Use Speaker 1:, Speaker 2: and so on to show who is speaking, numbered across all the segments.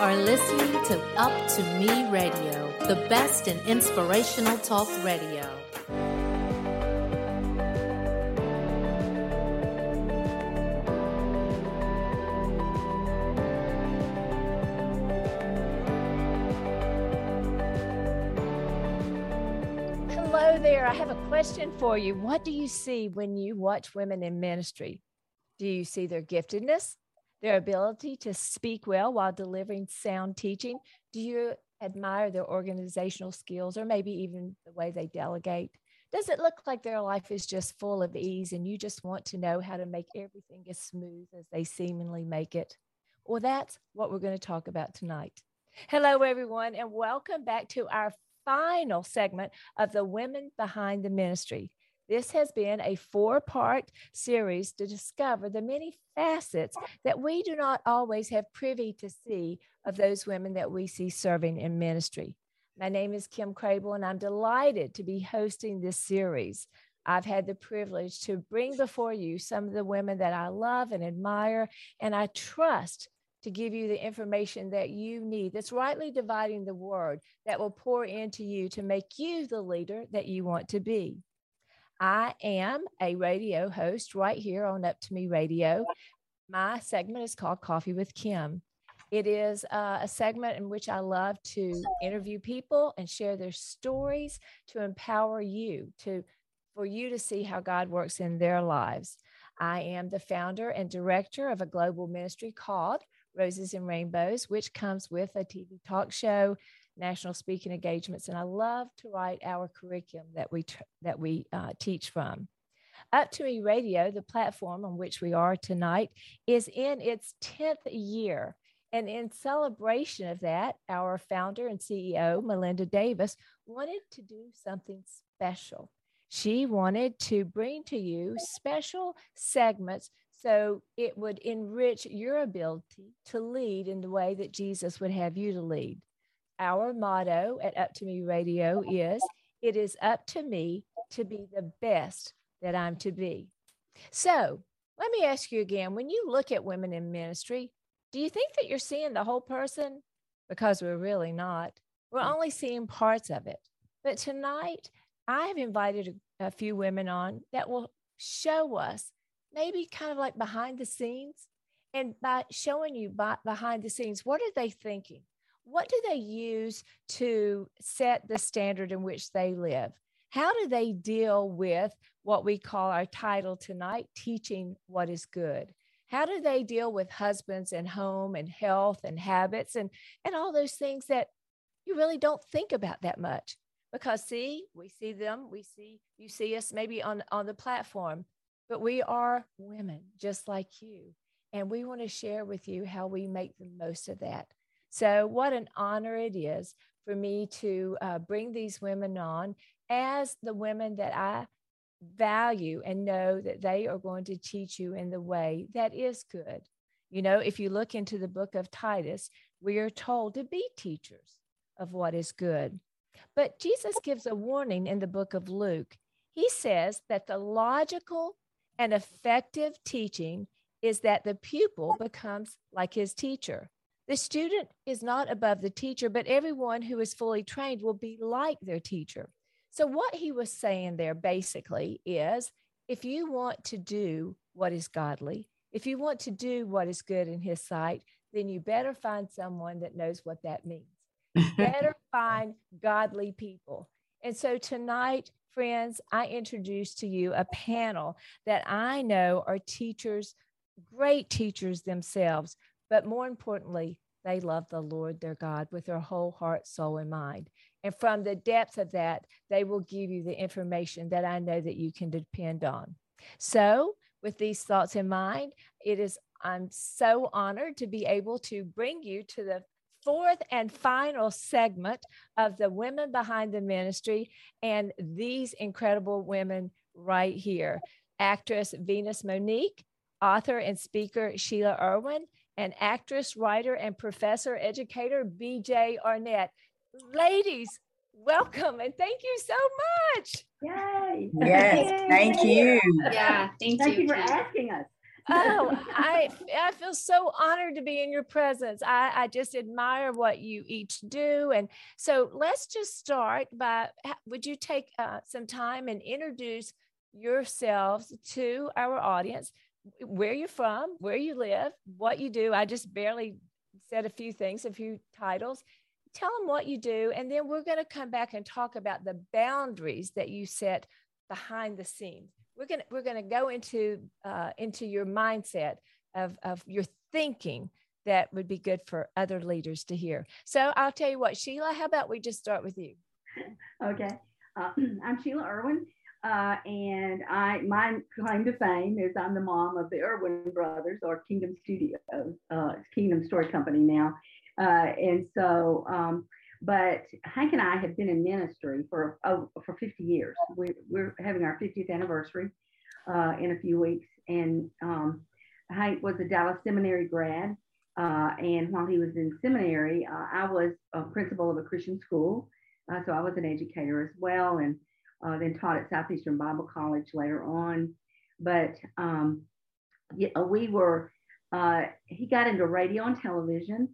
Speaker 1: are listening to Up to Me Radio, the best in inspirational talk radio.
Speaker 2: Hello there. I have a question for you. What do you see when you watch women in ministry? Do you see their giftedness, their ability to speak well while delivering sound teaching? Do you admire their organizational skills or maybe even the way they delegate? Does it look like their life is just full of ease and you just want to know how to make everything as smooth as they seemingly make it? Well, that's what we're going to talk about tonight. Hello, everyone, and welcome back to our final segment of the Women Behind the Ministry. This has been a four part series to discover the many facets that we do not always have privy to see of those women that we see serving in ministry. My name is Kim Crabill, and I'm delighted to be hosting this series. I've had the privilege to bring before you some of the women that I love and admire, and I trust to give you the information that you need that's rightly dividing the word that will pour into you to make you the leader that you want to be. I am a radio host right here on Up2Me Radio. My segment is called Coffee with Kim. It is uh, a segment in which I love to interview people and share their stories to empower you to for you to see how God works in their lives. I am the founder and director of a global ministry called Roses and Rainbows, which comes with a TV talk show, national speaking engagements, and I love to write our curriculum that we that we uh, teach from. Up2Me Radio, the platform on which we are tonight, is in its 10th year. And in celebration of that, our founder and CEO, Melinda Davis, wanted to do something special. She wanted to bring to you special segments so it would enrich your ability to lead in the way that Jesus would have you to lead our motto at Up2Me Radio is it is up to me to be the best that I'm to be. So let me ask you again when you look at women in ministry, do you think that you're seeing the whole person? Because we're really not. We're only seeing parts of it. But tonight, I have invited a, a few women on that will show us maybe kind of like behind the scenes. And by showing you by, behind the scenes, what are they thinking? What do they use to set the standard in which they live? How do they deal with what we call our title tonight, teaching what is good? How do they deal with husbands and home and health and habits and, and all those things that you really don't think about that much? Because see, we see them, we see you see us maybe on, on the platform, but we are women just like you. And we want to share with you how we make the most of that. So, what an honor it is for me to uh, bring these women on as the women that I value and know that they are going to teach you in the way that is good. You know, if you look into the book of Titus, we are told to be teachers of what is good. But Jesus gives a warning in the book of Luke. He says that the logical and effective teaching is that the pupil becomes like his teacher. The student is not above the teacher, but everyone who is fully trained will be like their teacher. So, what he was saying there basically is if you want to do what is godly, if you want to do what is good in his sight, then you better find someone that knows what that means. better find godly people. And so tonight, friends, I introduce to you a panel that I know are teachers, great teachers themselves, but more importantly, they love the Lord their God with their whole heart, soul, and mind. And from the depth of that, they will give you the information that I know that you can depend on. So, with these thoughts in mind, it is I'm so honored to be able to bring you to the fourth and final segment of the Women Behind the Ministry and these incredible women right here. Actress Venus Monique, author and speaker Sheila Erwin, and actress, writer, and professor educator BJ Arnett. Ladies, welcome and thank you so much.
Speaker 3: Yay.
Speaker 4: Yes, thank you.
Speaker 5: Yeah, thank,
Speaker 3: Thank
Speaker 5: you.
Speaker 3: you for asking us.
Speaker 2: oh, I I feel so honored to be in your presence. I, I just admire what you each do, and so let's just start by. Would you take uh, some time and introduce yourselves to our audience? Where you're from, where you live, what you do. I just barely said a few things, a few titles. Tell them what you do, and then we're going to come back and talk about the boundaries that you set behind the scenes we're gonna we're gonna go into uh, into your mindset of of your thinking that would be good for other leaders to hear. So I'll tell you what, Sheila. How about we just start with you?
Speaker 3: Okay, uh, I'm Sheila Erwin, uh, and I my claim to fame is I'm the mom of the Erwin brothers, or Kingdom Studios, uh, Kingdom Story Company now, uh, and so. Um, but Hank and I have been in ministry for oh, for 50 years. We, we're having our 50th anniversary uh, in a few weeks. And um, Hank was a Dallas Seminary grad. Uh, and while he was in seminary, uh, I was a principal of a Christian school. So I was an educator as well, and uh, then taught at Southeastern Bible College later on. But um, yeah, we were, uh, he got into radio and television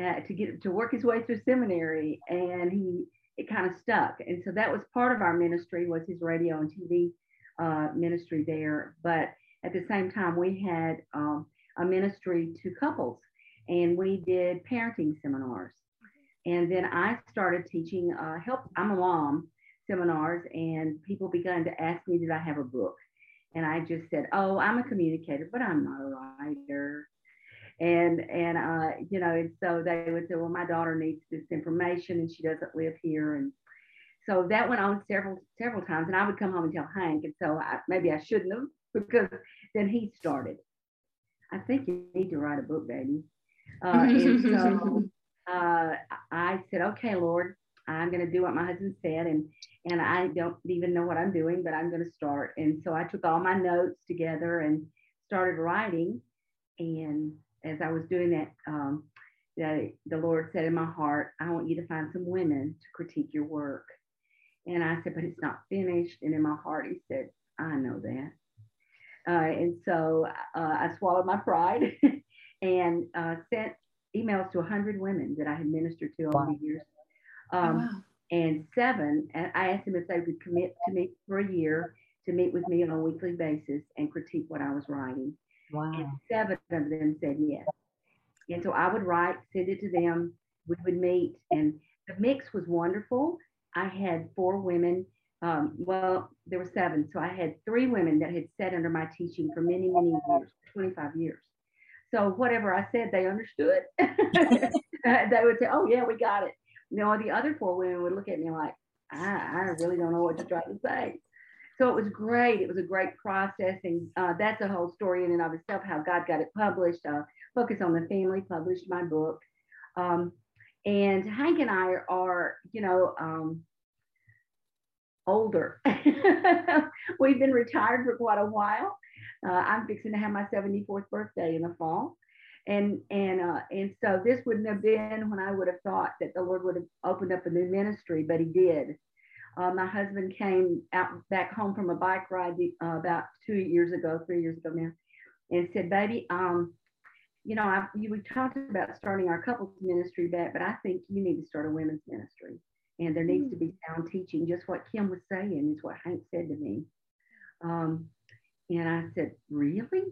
Speaker 3: uh, to get to work his way through seminary, and he it kind of stuck. And so that was part of our ministry was his radio and TV uh, ministry there. But at the same time, we had um, a ministry to couples, and we did parenting seminars. And then I started teaching uh, help. I'm a mom seminars, and people began to ask me, "Did I have a book?" And I just said, "Oh, I'm a communicator, but I'm not a writer." and and uh, you know, and so they would say, well, my daughter needs this information, and she doesn't live here, and so that went on several several times, and I would come home and tell Hank, and so I, maybe I shouldn't have because then he started. I think you need to write a book, baby. Uh, and so uh, I said, okay, Lord, I'm going to do what my husband said, and and I don't even know what I'm doing, but I'm going to start. And so I took all my notes together and started writing, and as I was doing that, um, the, the Lord said in my heart, I want you to find some women to critique your work. And I said, but it's not finished. And in my heart, he said, I know that. Uh, and so uh, I swallowed my pride and uh, sent emails to 100 women that I had ministered to over the years. Oh, um, oh, wow. And seven, and I asked them if they would commit to me for a year to meet with me on a weekly basis and critique what I was writing. Wow. And seven of them said yes. And so I would write, send it to them. We would meet, and the mix was wonderful. I had four women. Um, well, there were seven. So I had three women that had sat under my teaching for many, many years, 25 years. So whatever I said, they understood. they would say, oh, yeah, we got it. Know, the other four women would look at me like, I, I really don't know what to try to say. So it was great. It was a great process. And uh, that's a whole story in and of itself, how God got it published. Uh, Focus on the Family published my book. Um, and Hank and I are, you know, um, older. We've been retired for quite a while. Uh, I'm fixing to have my 74th birthday in the fall. And and uh, and so this wouldn't have been when I would have thought that the Lord would have opened up a new ministry, but He did. Uh, my husband came out back home from a bike ride uh, about two years ago, three years ago now, and said, "Baby, um, you know, I, you, we talked about starting our couples ministry back, but I think you need to start a women's ministry, and there needs to be sound teaching." Just what Kim was saying is what Hank said to me, um, and I said, "Really?"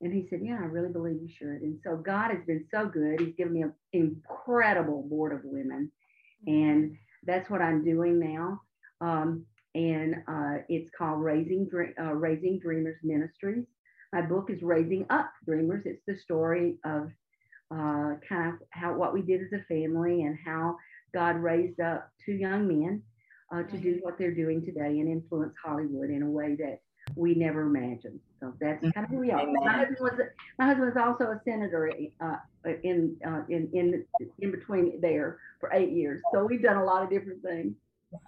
Speaker 3: And he said, Yeah, I really believe you should. And so God has been so good. He's given me an incredible board of women. And that's what I'm doing now um, and uh, it's called Raising uh, Raising Dreamers Ministries. My book is Raising Up Dreamers. It's the story of uh, kind of how what we did as a family and how God raised up two young men uh, to do what they're doing today and influence Hollywood in a way that we never imagined. So that's kind of who we are. My husband was my husband was also a senator uh, in uh, in in in between there for eight years. So we've done a lot of different things.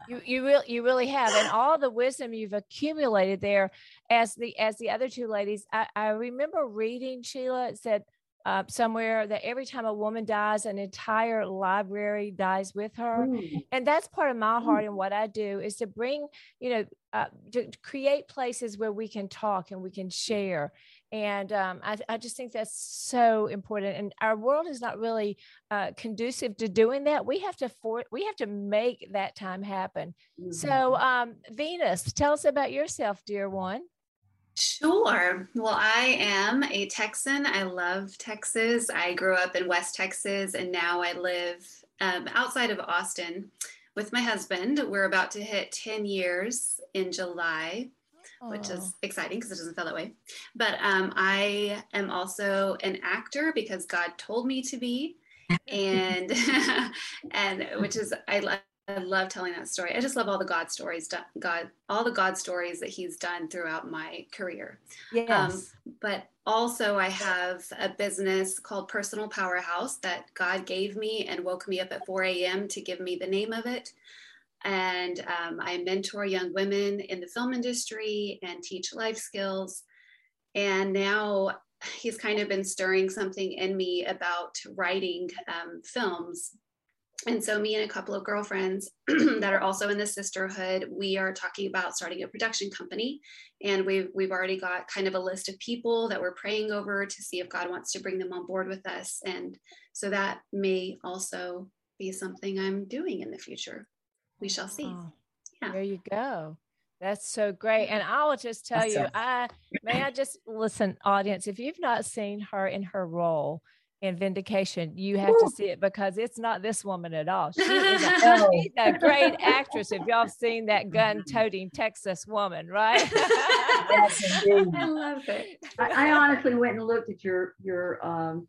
Speaker 2: You you really you really have, and all the wisdom you've accumulated there, as the as the other two ladies. I, I remember reading Sheila. Said uh, somewhere that every time a woman dies, an entire library dies with her, mm. and that's part of my heart. Mm. And what I do is to bring, you know, uh, to create places where we can talk and we can share And um, I, I just think that's so important. And our world is not really uh, conducive to doing that. We have to for we have to make that time happen. Mm-hmm. So, um, Venus, tell us about yourself, dear one.
Speaker 4: Sure. Well, I am a Texan. I love Texas. I grew up in West Texas and now I live um, outside of Austin with my husband. We're about to hit 10 years in July, Aww. which is exciting because it doesn't feel that way. But um, I am also an actor because God told me to be. and and which is I love I love telling that story. I just love all the God stories, God, all the God stories that He's done throughout my career.
Speaker 2: Um, yes.
Speaker 4: Um, but also, I have a business called Personal Powerhouse that God gave me and woke me up at 4 a.m. to give me the name of it. And um, I mentor young women in the film industry and teach life skills. And now he's kind of been stirring something in me about writing um, films and so me and a couple of girlfriends that are also in the sisterhood we are talking about starting a production company. And we've we've already got kind of a list of people that we're praying over to see if god wants to bring them on board with us. And so that may also be something i'm doing in the future. We shall see. Oh,
Speaker 2: yeah. there you go. That's so great. And I'll just tell you, I may I just listen, audience, if you've not seen her in her role, in Vindication, you have Ooh. to see it because it's not this woman at all. She is a, she's a great actress. If y'all have seen that gun-toting Texas woman, right?
Speaker 3: yes, indeed. I love it. I, I, honestly went and looked at your your um,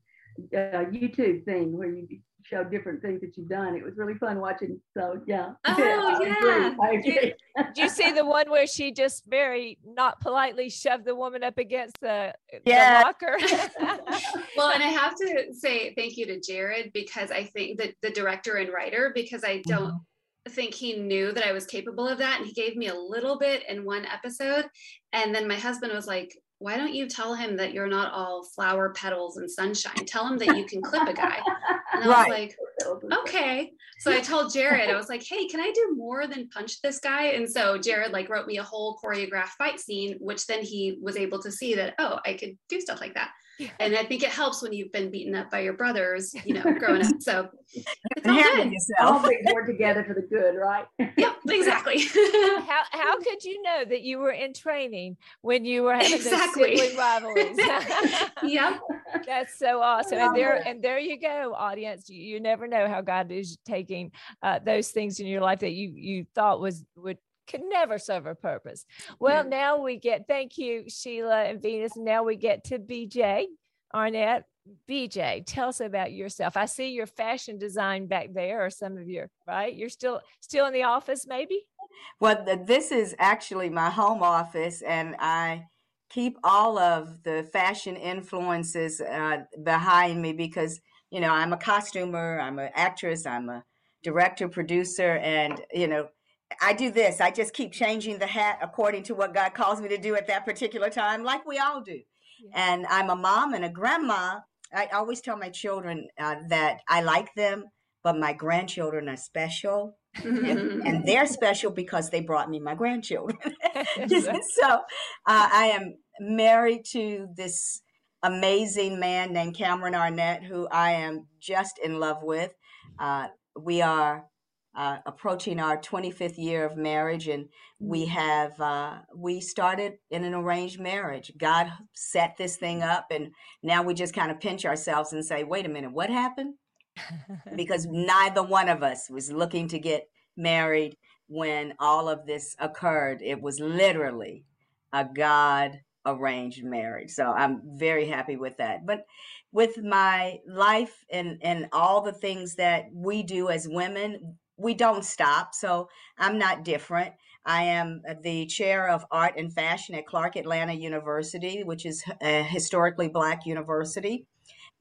Speaker 3: uh, YouTube thing where you show different things that you've done. It was really fun watching. So yeah.
Speaker 4: Oh yeah.
Speaker 2: I I agree. Do, you see the one where she just very not politely shoved the woman up against the, yeah. the locker?
Speaker 4: well, and I have to say thank you to Jared because I think that the director and writer because I don't. Mm-hmm think he knew that I was capable of that. And he gave me a little bit in one episode. And then my husband was like, why don't you tell him that you're not all flower petals and sunshine? Tell him that you can clip a guy. And I right. was like, okay. So I told Jared, I was like, hey, can I do more than punch this guy? And so Jared like wrote me a whole choreographed fight scene, which then he was able to see that, oh, I could do stuff like that and I think it helps when you've been beaten up by your brothers, you know, growing up. So
Speaker 3: it's all good. Yourself. All work together for the good, right?
Speaker 4: yep, exactly.
Speaker 2: how how could you know that you were in training when you were having exactly. those sibling rivalries?
Speaker 4: yep.
Speaker 2: That's so awesome. And there and there you go, audience. You, you never know how God is taking uh, those things in your life that you you thought was would can never serve a purpose. Well, now we get, thank you, Sheila and Venus. Now we get to BJ Arnett. BJ, tell us about yourself. I see your fashion design back there, or some of your right. You're still still in the office, maybe.
Speaker 5: Well, this is actually my home office, and I keep all of the fashion influences uh, behind me because you know I'm a costumer, I'm an actress, I'm a director, producer, and you know I do this. I just keep changing the hat according to what God calls me to do at that particular time, like we all do. Yeah. And I'm a mom and a grandma. I always tell my children uh, that I like them, but my grandchildren are special. and, and, they're special because they brought me my grandchildren. so uh, I am married to this amazing man named Cameron Arnett, who I am just in love with. Uh, we are uh, approaching our 25th year of marriage and we mm-hmm. have uh, we started in an arranged marriage. God set this thing up and now we just kind of pinch ourselves and say wait a minute what happened? Because neither one of us was looking to get married when all of this occurred. It was literally a god arranged marriage. So i'm very happy with that. But with my life and and all the things that we do as women we don't stop. So I'm not different. I am the chair of art and fashion at Clark Atlanta University, which is a historically black university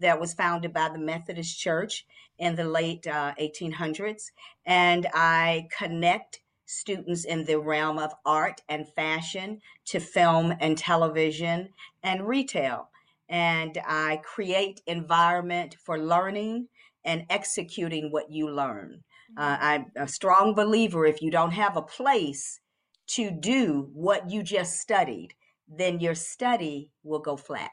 Speaker 5: that was founded by the Methodist Church in the late uh, 1800s. And I connect students in the realm of art and fashion to film and television and retail. And I create environment for learning and executing what you learn. Uh, I'm a strong believer if you don't have a place to do what you just studied, then your study will go flat.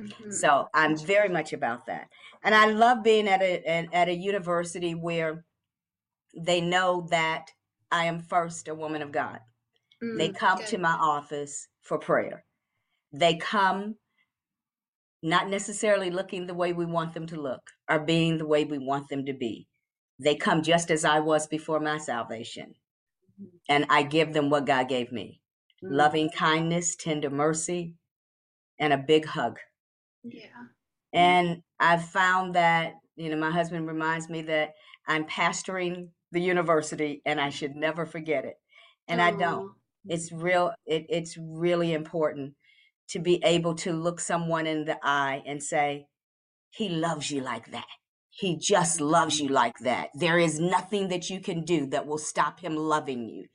Speaker 5: Mm-hmm. So I'm very much about that. And I love being at a at a university where they know that I am first a woman of God. Mm, they come good. to my office for prayer. They come not necessarily looking the way we want them to look or being the way we want them to be. They come just as I was before my salvation. Mm-hmm. And I give them what God gave me mm-hmm. loving kindness, tender mercy, and a big hug.
Speaker 4: Yeah.
Speaker 5: And I've found that, you know, my husband reminds me that I'm pastoring the university and I should never forget it. And I don't. It's real it, it's really important to be able to look someone in the eye and say, He loves you like that. He just loves you like that. There is nothing that you can do that will stop him loving you.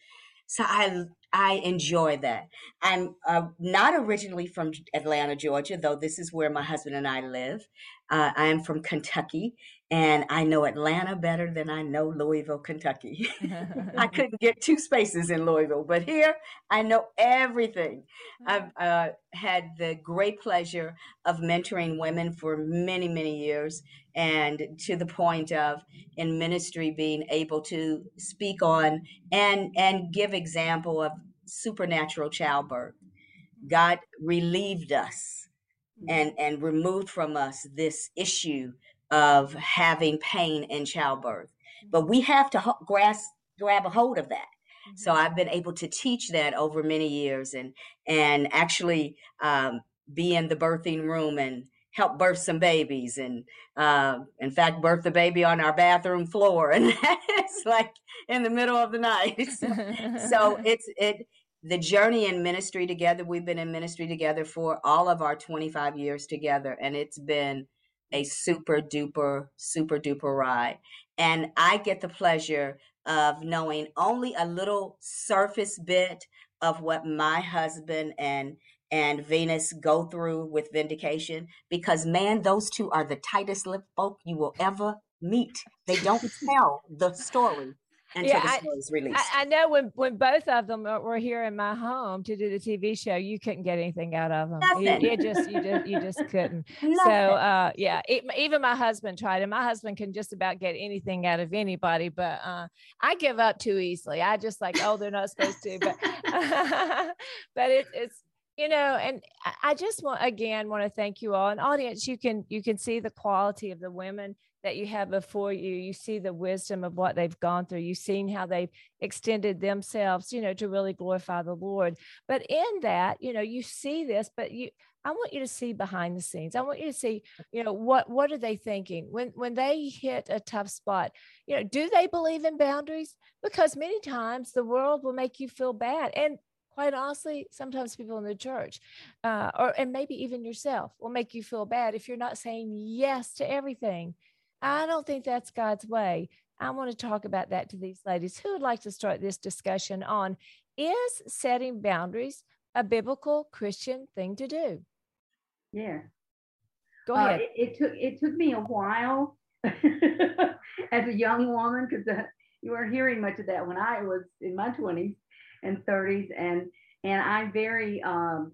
Speaker 5: So I I enjoy that. I'm uh, not originally from Atlanta, Georgia, though this is where my husband and I live. Uh, I am from Kentucky, and I know Atlanta better than I know Louisville, Kentucky. I couldn't get two spaces in Louisville, but here I know everything. I've uh, had the great pleasure of mentoring women for many, many years, and to the point of in ministry being able to speak on and and give example of supernatural childbirth. God relieved us and and removed from us this issue of having pain in childbirth. But we have to ho- grasp grab a hold of that. So mm-hmm. I've been able to teach that over many years and and actually um, be in the birthing room and help birth some babies and uh, in fact birth the baby on our bathroom floor and it's like in the middle of the night so it's it the journey in ministry together we've been in ministry together for all of our 25 years together and it's been a super duper super duper ride and i get the pleasure of knowing only a little surface bit of what my husband and and Venus go through with vindication because man, those two are the tightest lipped folk you will ever meet. They don't tell the story until yeah, the story is released.
Speaker 2: I, I, know when when both of them were here in my home to do the TV show, you couldn't get anything out of them. You, you just you just you just couldn't. so uh, yeah, it, even my husband tried, and my husband can just about get anything out of anybody, but uh, I give up too easily. I just like, oh, they're not supposed to, but but it, it's you know and i just want again want to thank you all and audience you can you can see the quality of the women that you have before you you see the wisdom of what they've gone through. You've seen how they've extended themselves you know to really glorify the lord. But in that you know you see this but you i want you to see behind the scenes. I want you to see you know what what are they thinking? When when they hit a tough spot you know do they believe in boundaries? Because many times the world will make you feel bad. And quite honestly, sometimes people in the church, uh, or and maybe even yourself, will make you feel bad if you're not saying yes to everything. I don't think that's God's way. I want to talk about that to these ladies who would like to start this discussion on is setting boundaries a biblical Christian thing to do?
Speaker 3: Yeah.
Speaker 2: Go ahead.
Speaker 3: Uh, it, it, took it took me a while as a young woman because uh, you weren't hearing much of that when I was in my twenties and 30s and and i'm very um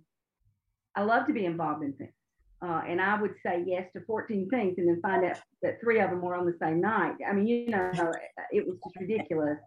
Speaker 3: i love to be involved in things uh, and i would say yes to 14 things and then find out that three of them were on the same night i mean you know it was just ridiculous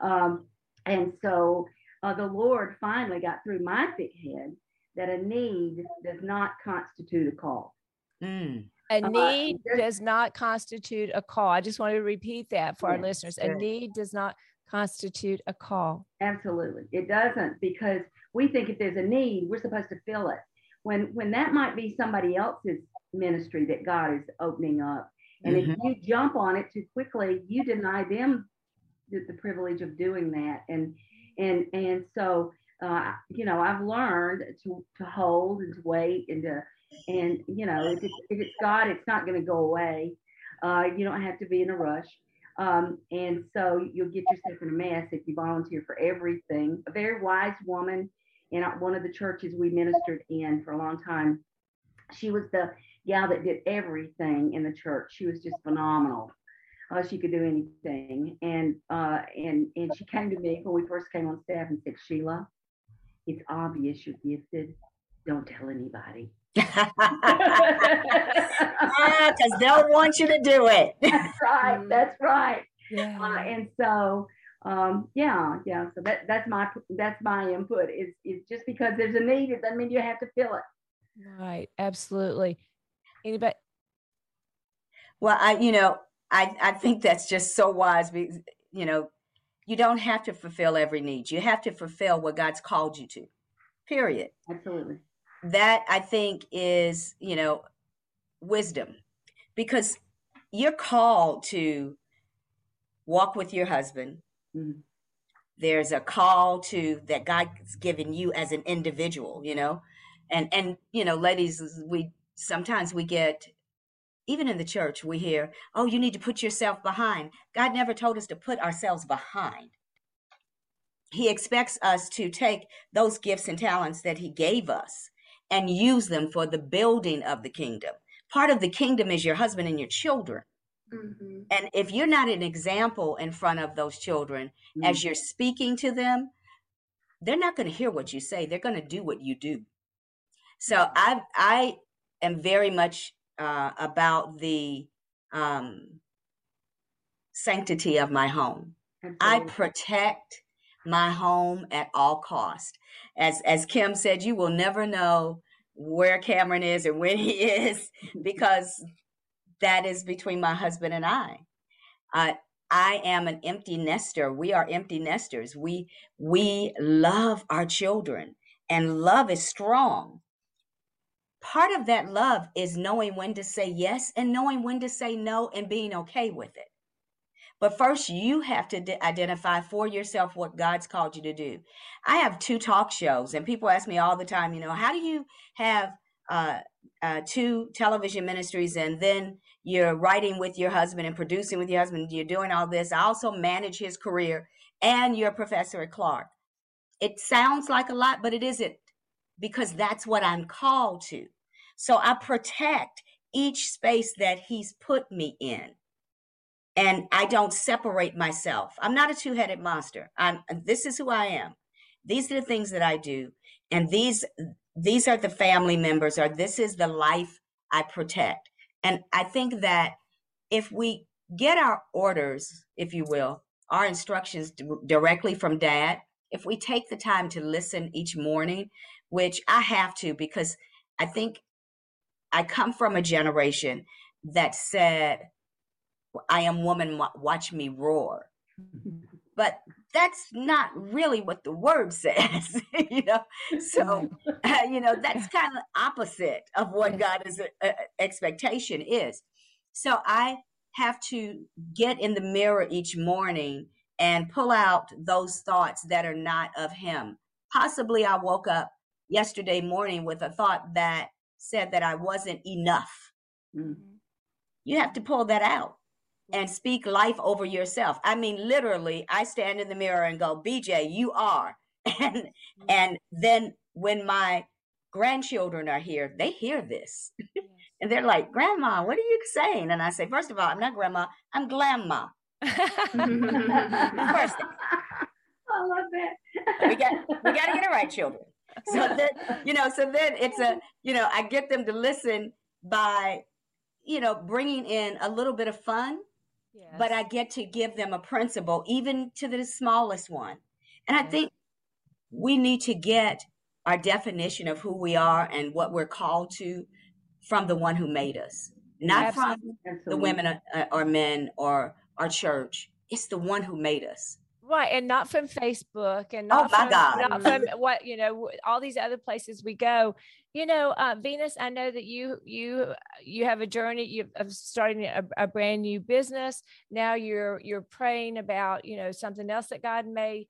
Speaker 3: um, and so uh, the lord finally got through my thick head that a need does not constitute a call
Speaker 2: mm. A uh, need uh, does not constitute a call. I just want to repeat that for yes, our listeners. A need does not constitute a call?
Speaker 3: Absolutely. It doesn't because we think if there's a need, we're supposed to fill it. When when that might be somebody else's ministry that God is opening up. And mm-hmm. if you jump on it too quickly, you deny them the, the privilege of doing that. And and and so uh, you know, I've learned to to hold and to wait and to and you know, if it's, if it's God, it's not going to go away. Uh, you don't have to be in a rush. Um, and so you'll get yourself in a mess if you volunteer for everything. A very wise woman in one of the churches we ministered in for a long time. She was the gal that did everything in the church. She was just phenomenal. Uh, she could do anything. And uh, and and she came to me when we first came on staff and said, Sheila, it's obvious you're gifted, don't tell anybody.
Speaker 5: Because they'll want you to do it.
Speaker 3: That's right. That's right.
Speaker 2: Yeah.
Speaker 3: Uh, and so, um, yeah, yeah. So that that's my that's my input. Is is just because there's a need, it doesn't mean you have to fill it.
Speaker 2: Right. Absolutely. Anybody?
Speaker 5: Well, I, you know, I, I think that's just so wise because, you know, you don't have to fulfill every need. You have to fulfill what God's called you to, period.
Speaker 3: Absolutely.
Speaker 5: That I think is, you know, wisdom because you're called to walk with your husband.
Speaker 3: Mhm.
Speaker 5: There's a call to that God's given you as an individual, you know, and, and, you know, ladies, we sometimes we get even in the church, we hear, oh, you need to put yourself behind. God never told us to put ourselves behind. He expects us to take those gifts and talents that He gave us and use them for the building of the kingdom. Part of the kingdom is your husband and your children.
Speaker 4: Mhm.
Speaker 5: And if you're not an example in front of those children
Speaker 3: Mm-hmm.
Speaker 5: as you're speaking to them, they're not going to hear what you say. They're going to do what you do. So I I am very much uh, about the um, sanctity of my home. I protect my home at all cost. As as Kim said, you will never know where Cameron is or when he is because that is between my husband and I. Uh, I am an empty nester. We are empty nesters. We we love our children, and love is strong. Part of that love is knowing when to say yes and knowing when to say no and being okay with it. But first, you have to identify for yourself what God's called you to do. I have two talk shows, and people ask me all the time, you know, how do you have uh, uh, two television ministries and then you're writing with your husband and producing with your husband? You're doing all this. I also manage his career, and you're a professor at Clark. It sounds like a lot, but it isn't because that's what I'm called to. So I protect each space that he's put me in and I don't separate myself. I'm not a two-headed monster. I'm this is who I am. These are the things that I do and these these are the family members or this is the life I protect. And I think that if we get our orders, if you will, our instructions d- directly from dad, if we take the time to listen each morning, which I have to because I think I come from a generation that said I am woman, watch me roar. But that's not really what the word says, you know. So, you know, that's kind of opposite of what God's uh, uh, expectation is. So I have to get in the mirror each morning and pull out those thoughts that are not of Him. Possibly I woke up yesterday morning with a thought that said that I wasn't enough.
Speaker 3: Mm.
Speaker 5: You have to pull that out and speak life over yourself. I mean, literally, I stand in the mirror and go, BJ, you are. And mm-hmm. and then when my grandchildren are here, they hear this. and they're like, Grandma, what are you saying? And I say, first of all, I'm not grandma, I'm grandma. First thing.
Speaker 3: I love that.
Speaker 5: We got we gotta get it right, children. So then, you know, so then it's a, you know, I get them to listen by, you know, bringing in a little bit of fun but I get to give them a principle, even to the smallest one. And I think we need to get our definition of who we are and what we're called to from the one who made us, not from the women uh, or men or our church. It's the one who made us.
Speaker 2: right and not from facebook and
Speaker 5: Oh,
Speaker 2: not
Speaker 5: my
Speaker 2: from,
Speaker 5: God.
Speaker 2: not from what you know all these other places we go you know uh, venus i know that you you you have a journey of starting a, a brand new business. Now you're you're praying about you know something else that god may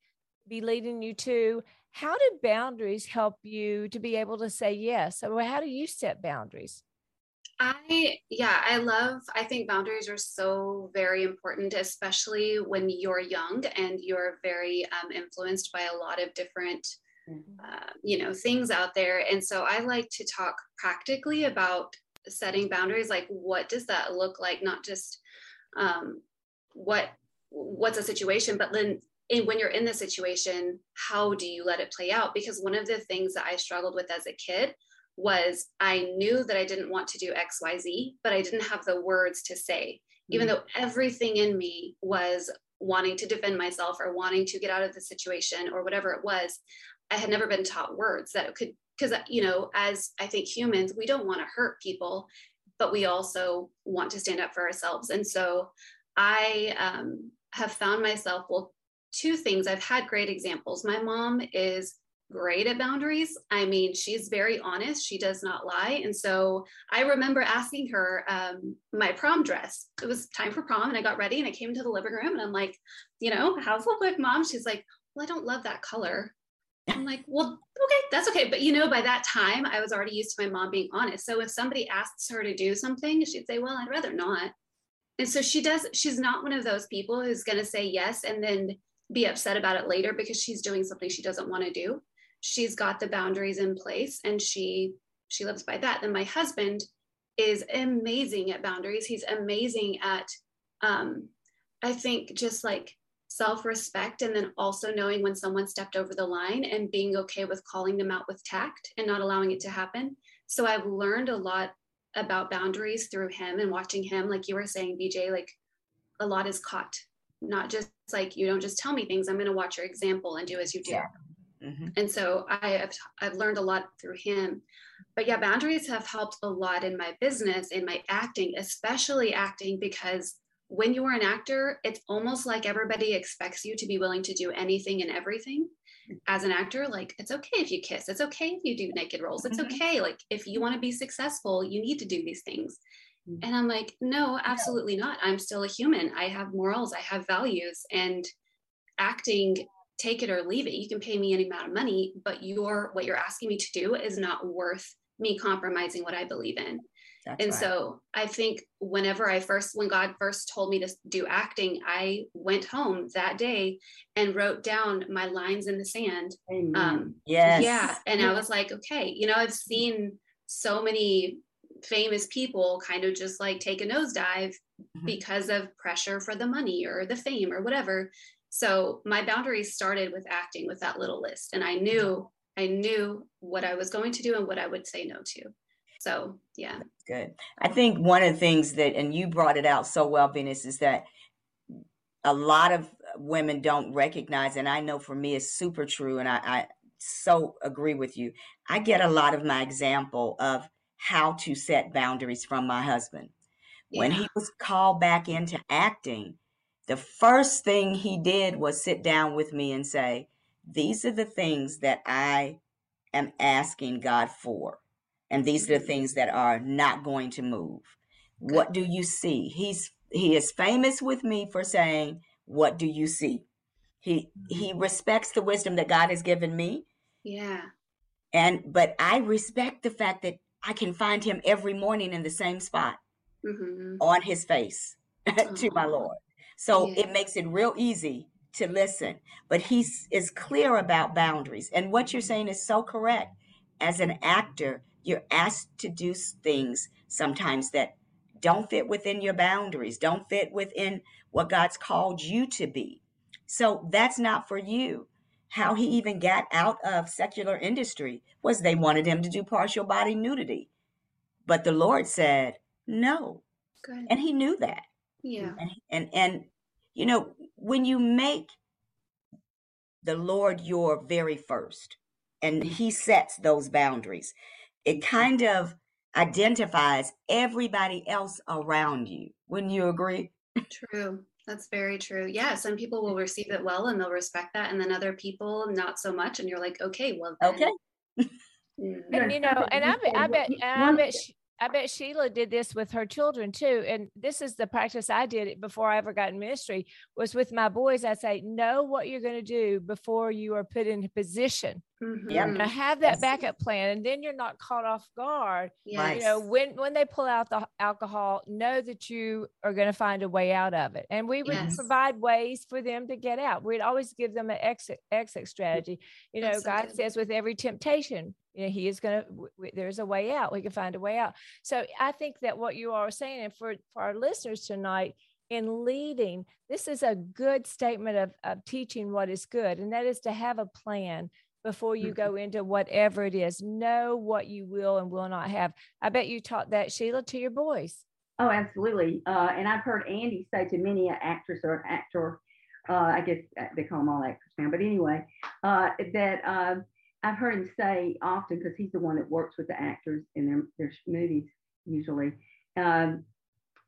Speaker 2: be leading you to. How do boundaries help you to be able to say yes? So how do you set boundaries?
Speaker 4: I, yeah, I love, I think boundaries are so very important, especially when you're young and you're very um, influenced by a lot of different, uh, you know, things out there. And so I like to talk practically about setting boundaries. Like, what does that look like? Not just um, what, what's a situation, but then and when you're in the situation, how do you let it play out? Because one of the things that I struggled with as a kid was I knew that I didn't want to do XYZ, but I didn't have the words to say, mm-hmm. even though everything in me was wanting to defend myself or wanting to get out of the situation or whatever it was. I had never been taught words that could, because, you know, as I think humans, we don't want to hurt people, but we also want to stand up for ourselves. And so I um, have found myself, well, two things. I've had great examples. My mom is great at boundaries. I mean, she's very honest. She does not lie. And so I remember asking her um, my prom dress. It was time for prom, and I got ready and I came into the living room and I'm like, you know, how's the look, mom? She's like, well, I don't love that color. I'm like, well, okay, that's okay. But you know, by that time, I was already used to my mom being honest. So if somebody asks her to do something, she'd say, well, I'd rather not. And so she does, she's not one of those people who's going to say yes and then be upset about it later because she's doing something she doesn't want to do she's got the boundaries in place and she she lives by that then my husband is amazing at boundaries he's amazing at um i think just like self-respect and then also knowing when someone stepped over the line and being okay with calling them out with tact and not allowing it to happen so i've learned a lot about boundaries through him and watching him like you were saying bj like a lot is caught not just like you don't just tell me things i'm going to watch your example and do as you do yeah. Mm-hmm. And so I have I've learned a lot through him. But yeah, boundaries have helped a lot in my business, in my acting, especially acting, because when you are an actor, it's almost like everybody expects you to be willing to do anything and everything. As an actor, like it's okay if you kiss, it's okay if you do naked roles, it's mm-hmm. okay. Like if you want to be successful, you need to do these things. Mm-hmm. And I'm like, no, absolutely not. I'm still a human. I have morals, I have values, and acting take it or leave it. You can pay me any amount of money, but your what you're asking me to do is not worth me compromising what I believe in. That's and right. so I think whenever I first, when God first told me to do acting, I went home that day and wrote down my lines in the sand.
Speaker 5: Um, yes.
Speaker 4: Yeah. And I was like, okay, you know, I've seen so many famous people kind of just like take a nosedive mm-hmm. because of pressure for the money or the fame or whatever. So my boundaries started with acting with that little list. And I knew, I knew what I was going to do and what I would say no to. So yeah.
Speaker 5: Good. I think one of the things that, and you brought it out so well, Venus, is that a lot of women don't recognize, and I know for me it's super true, and I, I so agree with you. I get a lot of my example of how to set boundaries from my husband. Yeah. When he was called back into acting, the first thing he did was sit down with me and say, These are the things that I am asking God for. And these are the things that are not going to move. What do you see? He's he is famous with me for saying, What do you see? He he mm-hmm. respects the wisdom that God has given me.
Speaker 4: Yeah.
Speaker 5: And but I respect the fact that I can find him every morning in the same spot mm-hmm. on his face to my Lord. So yeah. it makes it real easy to listen. But he is clear about boundaries. And what you're saying is so correct. As an actor, you're asked to do things sometimes that don't fit within your boundaries, don't fit within what God's called you to be. So that's not for you. How he even got out of secular industry was they wanted him to do partial body nudity. But the Lord said, no. Good. And he knew that.
Speaker 4: Yeah.
Speaker 5: And, and and you know, when you make the Lord your very first and he sets those boundaries, it kind of identifies everybody else around you. Wouldn't you agree?
Speaker 4: True. That's very true. Yeah, some people will mm-hmm. receive it well and they'll respect that, and then other people not so much. And you're like, okay, well, then.
Speaker 5: okay.
Speaker 2: and mm-hmm. you know, and I bet, I bet, and I bet, she, I bet Sheila did this with her children too. And this is the practice I did before I ever got in ministry was with my boys. I say, know what you're going to do before you are put in a position. Mm-hmm. Yeah. have that backup plan. And then you're not caught off guard. Yes. You know, when, when they pull out the alcohol, know that you are going to find a way out of it. And we would yes. provide ways for them to get out. We'd always give them an exit, exit strategy. You know, That's God so says with every temptation, you know, he is going to, w- there's a way out. We can find a way out. So I think that what you are saying, and for, for our listeners tonight, in leading, this is a good statement of, of teaching what is good, and that is to have a plan before you go into whatever it is. Know what you will and will not have. I bet you taught that, Sheila, to your boys.
Speaker 3: Oh, absolutely. Uh, and I've heard Andy say to many an actress or an actor, uh, I guess uh, they call them all actors now, but anyway, uh, that uh, I've heard him say often because he's the one that works with the actors in their, their movies usually, um,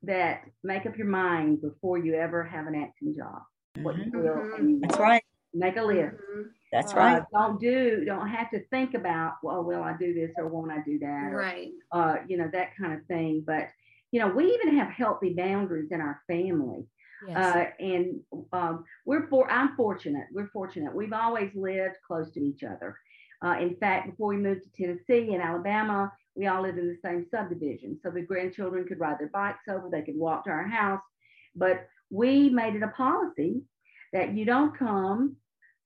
Speaker 3: that make up your mind before you ever have an acting job. What you will.
Speaker 5: Mm-hmm. That's right.
Speaker 3: Make a list.
Speaker 4: Mhm.
Speaker 5: That's
Speaker 3: Uh,
Speaker 5: right.
Speaker 3: don't do, don't have to think about, well, will I do this or won't I do that? or,
Speaker 4: Right.
Speaker 3: uh, you know, that kind of thing. But, you know, we even have healthy boundaries in our family.
Speaker 2: Yes.
Speaker 3: Uh, and um, we're for, I'm fortunate. We're fortunate. We've always lived close to each other. Uh, in fact, before we moved to Tennessee and Alabama, we all lived in the same subdivision. So the grandchildren could ride their bikes over, they could walk to our house. But we made it a policy that you don't come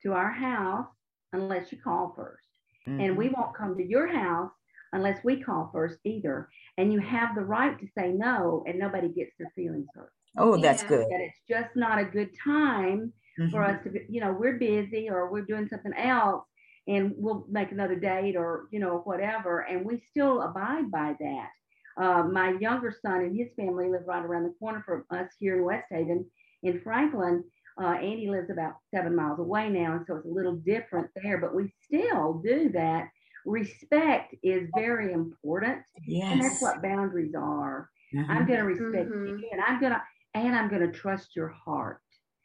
Speaker 3: to our house unless you call 1st and we won't come to your house unless we call first either. And you have the right to say no, and nobody gets their feelings hurt.
Speaker 5: oh, that's
Speaker 4: Yeah.
Speaker 5: good.
Speaker 3: That it's just not a good time for
Speaker 5: Mhm.
Speaker 3: us to be, you know, we're busy or we're doing something else, and we'll make another date or you know whatever, and we still abide by that. Uh, my younger son and his family live right around the corner from us here in Westhaven, in Franklin. Uh, Andy lives about seven miles away now, and so it's a little different there, but we still do that. Respect is very important, and that's what boundaries are.
Speaker 5: Mhm.
Speaker 3: I'm going to respect
Speaker 4: Mhm.
Speaker 3: you, and I'm going to, and I'm going to trust your heart.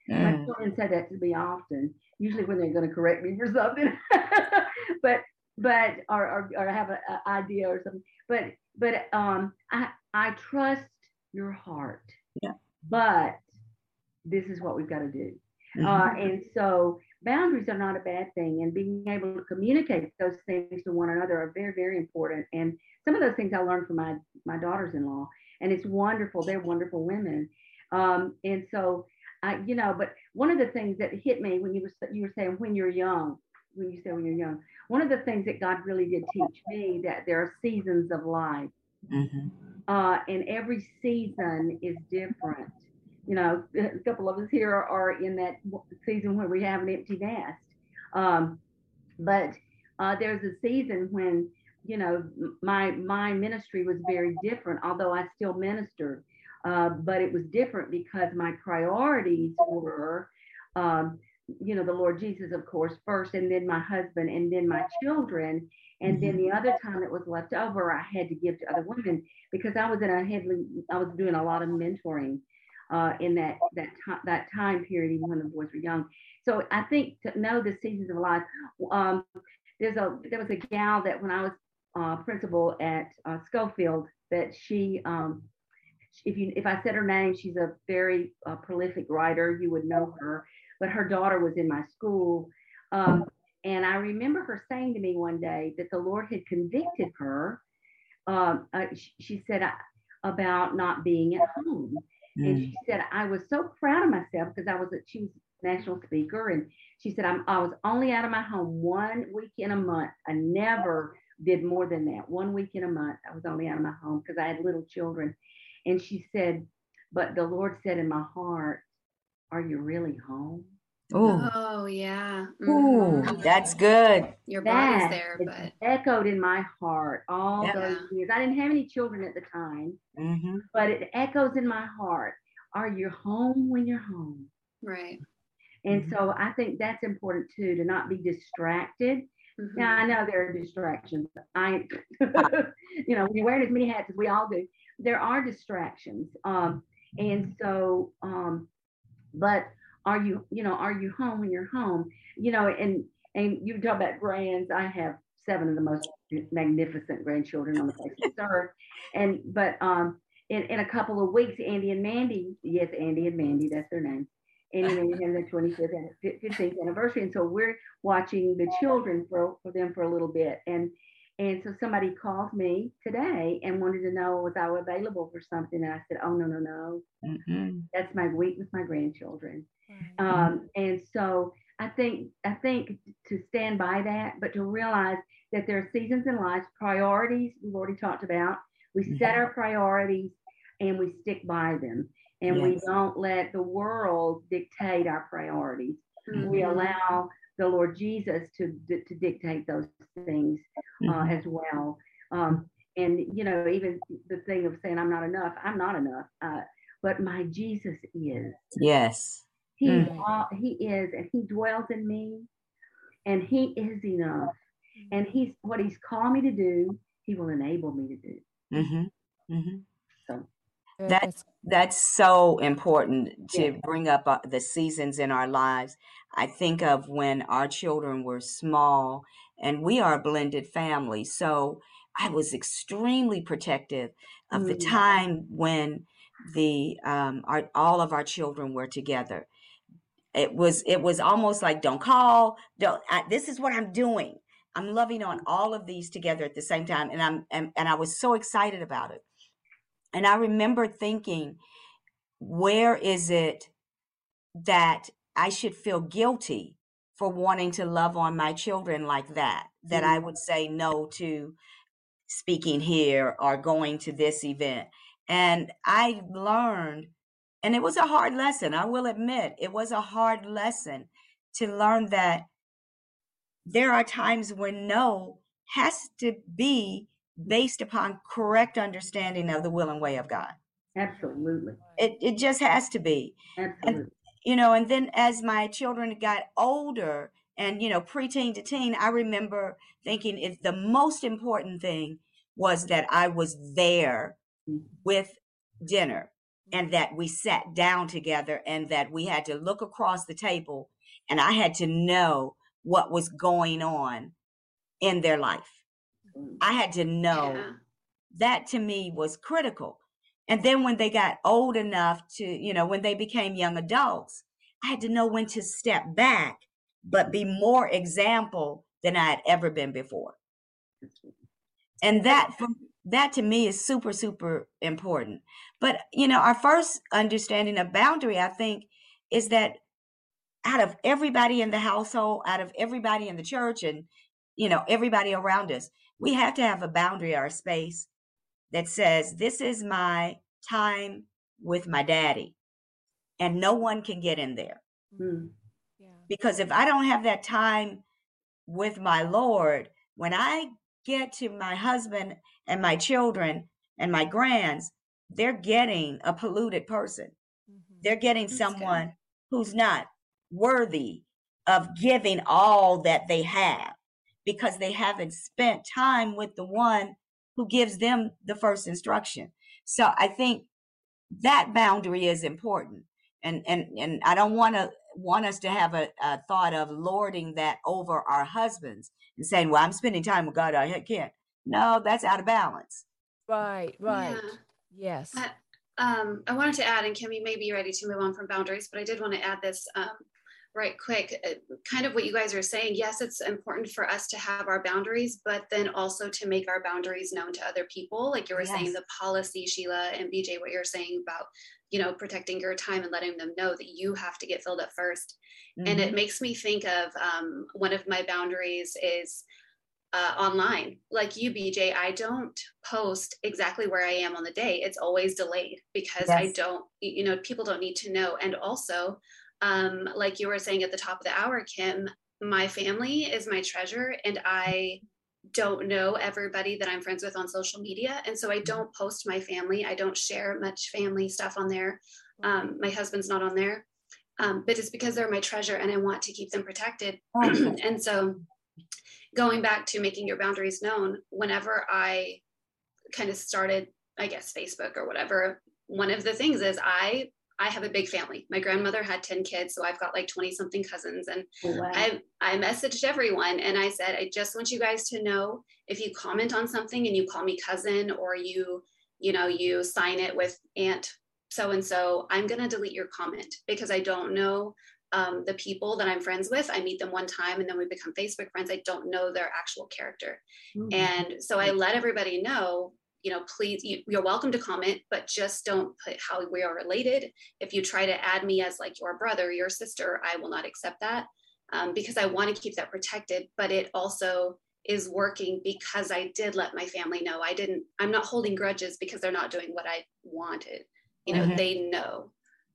Speaker 3: My
Speaker 5: Mm.
Speaker 3: children say that to me often, usually when they're going to correct me for something, but but or or, or have an idea or something. But but um, I I trust your heart.
Speaker 5: Yeah.
Speaker 3: But this is what we've got to do.
Speaker 5: Mhm.
Speaker 3: Uh, and so boundaries are not a bad thing, and being able to communicate those things to one another are very, very important. And some of those things I learned from my my daughters-in-law, and it's wonderful. They're wonderful women. Um, and so I, you know, but one of the things that hit me when you were you were saying when you're young, when you say when you're young, one of the things that God really did teach me that there are seasons of life
Speaker 5: Mhm.
Speaker 3: uh, and every season is different. You know, a couple of us here are, in that season where we have an empty nest. Um, but uh, there's a season when, you know, my my ministry was very different, although I still ministered. Uh, but it was different because my priorities were, um, you know, the Lord Jesus, of course, first, and then my husband, and then my children. And then the other time that was left over, I had to give to other women because I was in a heavily, I was doing a lot of mentoring uh, in that that time that time period, even when the boys were young. So I think to know the seasons of life. Um, there's a there was a gal that when I was uh, principal at uh, Schofield that she um, if you if I said her name, she's a very uh, prolific writer. You would know her, but her daughter was in my school. Um, and I remember her saying to me one day that the Lord had convicted her. Um, uh, she, she said uh, about not being at home, and
Speaker 5: Mm.
Speaker 3: she said I was so proud of myself because I was a, she was national speaker, and she said I'm, I was only out of my home one week in a month. I never did more than that. One week in a month, I was only out of my home because I had little children. And she said, but the Lord said in my heart, "Are you really home?"
Speaker 5: Ooh.
Speaker 4: Oh yeah.
Speaker 5: Ooh,
Speaker 4: Mhm.
Speaker 5: that's good.
Speaker 4: Your body's there, but
Speaker 3: echoed in my heart all
Speaker 5: Yeah.
Speaker 3: those years. I didn't have any children at the time,
Speaker 5: hmm
Speaker 3: but it echoes in my heart. Are you home when you're home?
Speaker 4: right.
Speaker 3: And
Speaker 5: Mhm.
Speaker 3: so I think that's important too, to not be distracted. Now I know there are distractions. I, you know, when you're wearing as many hats as we all do, there are distractions. Um, and so, um, but are you, you know, are you home when you're home? You know, and and you talk about grands. I have seven of the most magnificent grandchildren on the face of the earth. And but um, in, in a couple of weeks, Andy and Mandy, yes, Andy and Mandy, that's their name. And Mandy have their 25th 15th anniversary, and so we're watching the children for for them for a little bit. And and so somebody called me today and wanted to know was I available for something, and I said, oh no no no,
Speaker 5: hmm
Speaker 3: that's my week with my grandchildren. Um, and so I think I think to stand by that, but to realize that there are seasons in life, priorities we've already talked about. We set our priorities and we stick by them. and
Speaker 5: Yes.
Speaker 3: we don't let the world dictate our priorities. We allow the Lord Jesus to to dictate those things uh,
Speaker 5: Mhm.
Speaker 3: as well. Um, and you know, even the thing of saying I'm not enough, I'm not enough. Uh, but my Jesus is.
Speaker 5: Yes.
Speaker 3: He
Speaker 5: Mm.
Speaker 3: all, he is, and he dwells in me, and he is enough. And he's what he's called me to do. He will enable me to do.
Speaker 5: Mm-hmm.
Speaker 3: So
Speaker 2: Very
Speaker 5: That-
Speaker 2: good.
Speaker 5: That's so important to
Speaker 3: Yeah.
Speaker 5: bring up uh, the seasons in our lives. I think of when our children were small, and we are a blended family. So I was extremely protective of the
Speaker 3: Mm.
Speaker 5: time when the um, our, all of our children were together. It was it was almost like don't call, don't. I, this is what I'm doing. I'm loving on all of these together at the same time, and I'm and, and I was so excited about it. And I remember thinking, where is it that I should feel guilty for wanting to love on my children like that? That mm-hmm. I would say no to speaking here or going to this event. And I learned, and it was a hard lesson, I will admit, it was a hard lesson to learn that there are times when no has to be based upon correct understanding of the will and way of God.
Speaker 3: absolutely,
Speaker 5: It it just has to be.
Speaker 3: absolutely.
Speaker 5: You know, and then as my children got older and you know, preteen to teen, I remember thinking if the most important thing was that I was there
Speaker 3: Mhm.
Speaker 5: with dinner and that we sat down together and that we had to look across the table and I had to know what was going on in their life. I had to know
Speaker 4: Yeah.
Speaker 5: that to me was critical. And then when they got old enough to, you know, when they became young adults, I had to know when to step back, but be more example than I had ever been before. And that that to me is super super important. But you know, our first understanding of boundary, I think, is that out of everybody in the household, out of everybody in the church, and you know everybody around us, we have to have a boundary or a space that says this is my time with my daddy, and no one can get in there
Speaker 3: Mm.
Speaker 2: Yeah.
Speaker 5: because if I don't have that time with my Lord, when I get to my husband and my children and my grands, they're getting a polluted person.
Speaker 2: Mhm.
Speaker 5: They're getting
Speaker 4: That's good.
Speaker 5: someone who's not worthy of giving all that they have because they haven't spent time with the one who gives them the first instruction. So I think that boundary is important. And and and I don't want to want us to have a, a thought of lording that over our husbands and saying, "Well, I'm spending time with God. I can't." No, that's out of balance.
Speaker 2: Right, right.
Speaker 4: Yeah.
Speaker 2: Yes.
Speaker 4: I- Um, I wanted to add, and Kim, you may be ready to move on from boundaries, but I did want to add this um, right quick. uh, Kind of what you guys are saying. Yes, it's important for us to have our boundaries, but then also to make our boundaries known to other people. Like you were saying, the policy, Sheila and BJ, what you're saying about, you know, protecting your time and letting them know that you have to get filled up first. and
Speaker 5: Mhm.
Speaker 4: it makes me think of um, one of my boundaries is uh, online like you bj i don't post exactly where i am on the day it's always delayed because i don't you know people don't need to know and also um, like you were saying at the top of the hour kim my family is my treasure and i don't know everybody that i'm friends with on social media and so i don't post my family. I don't share much family stuff on there. Um, my husband's not on there. Um, but it's because they're my treasure and I want to keep them protected. And so, going back to making your boundaries known, whenever I kind of started, I guess, Facebook or whatever, one of the things is I I have a big family. My grandmother had 10 kids, so I've got like 20 something cousins. And
Speaker 3: Oh, wow.
Speaker 4: I I messaged everyone and I said, I just want you guys to know if you comment on something and you call me cousin or you, you know, you sign it with aunt so and so, I'm gonna delete your comment because I don't know um, the people that I'm friends with. I meet them one time and then we become Facebook friends. I don't know their actual character.
Speaker 3: Mm.
Speaker 4: And so I let everybody know, you know, please, you, you're welcome to comment, but just don't put how we are related. If you try to add me as like your brother, your sister, I will not accept that um, because I want to keep that protected. But it also is working because I did let my family know. I didn't, I'm not holding grudges because they're not doing what I wanted. you know, mm-hmm. they know.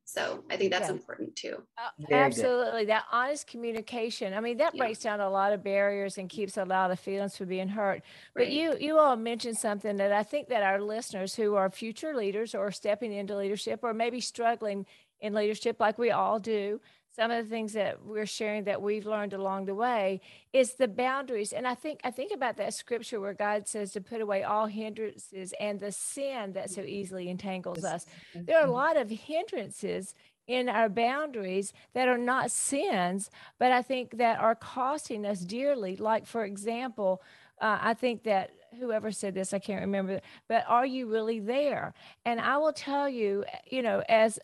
Speaker 4: So I think that's yeah. important too.
Speaker 2: Uh, absolutely. That honest communication. I mean, that yeah. breaks down a lot of barriers and keeps a lot of feelings from being hurt. Right. But you you all mentioned something that I think that our listeners who are future leaders or stepping into leadership or maybe struggling in leadership like we all do, some of the things that we're sharing that we've learned along the way is the boundaries. And i think i think about that scripture where god says to put away all hindrances and the sin that so easily entangles us. There are a mm-hmm. lot of hindrances in our boundaries that are not sins but i think that are costing us dearly. Like for example uh, i think that whoever said this i can't remember but are you really there? And i will tell you you know as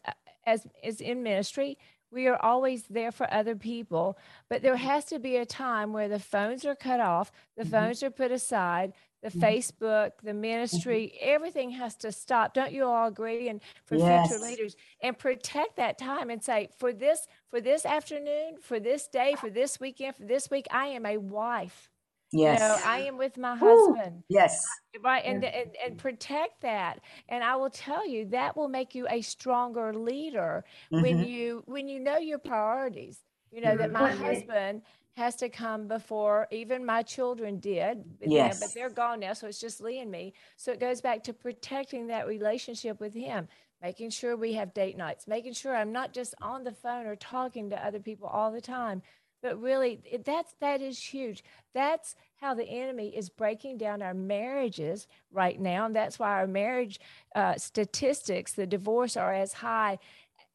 Speaker 2: as is in ministry we are always there for other people, but there mm-hmm. has to be a time where the phones are cut off, the mm-hmm. phones are put aside, the mm-hmm. Facebook, the ministry, mm-hmm. everything has to stop. Don't you all agree? And for yes. future leaders, and protect that time and say, for this, for this afternoon, for this day, for this weekend, for this week, I am a wife.
Speaker 5: Yes. You know,
Speaker 2: I am with my husband.
Speaker 5: Ooh, yes.
Speaker 2: Right. And, and, and protect that. And I will tell you that will make you a stronger leader mm-hmm. when you when you know your priorities. You know, mm-hmm. that my husband has to come before even my children did.
Speaker 5: Yes.
Speaker 2: but they're gone now. So it's just Lee and me. So it goes back to protecting that relationship with him, making sure we have date nights, making sure I'm not just on the phone or talking to other people all the time, but really that's that is huge. That's how the enemy is breaking down our marriages right now and that's why our marriage uh, statistics the divorce are as high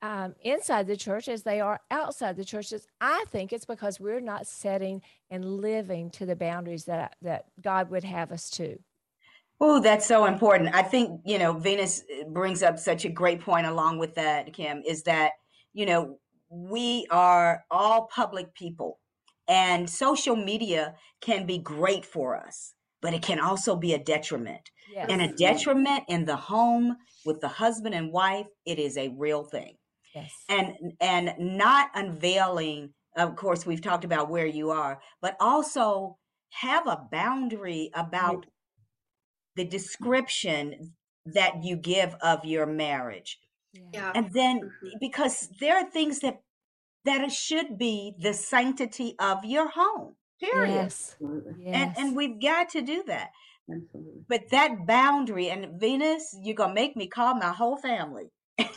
Speaker 2: um, inside the church as they are outside the churches i think it's because we're not setting and living to the boundaries that that god would have us to.
Speaker 5: Oh, that's so important. I think, you know, Venus brings up such a great point along with that, Kim, is that, you know, we are all public people, and social media can be great for us, but it can also be a detriment. Yes. And a detriment in the home with the husband and wife, it is a real thing.
Speaker 2: Yes.
Speaker 5: And and not unveiling, of course, we've talked about where you are, but also have a boundary about the description that you give of your marriage
Speaker 4: yeah.
Speaker 5: And then mm-hmm. because there are things that that should be the sanctity of your home. Period.
Speaker 2: Yes.
Speaker 5: yes. And and we've got to do that. Absolutely. But that boundary and Venus, you're gonna make me call my whole family.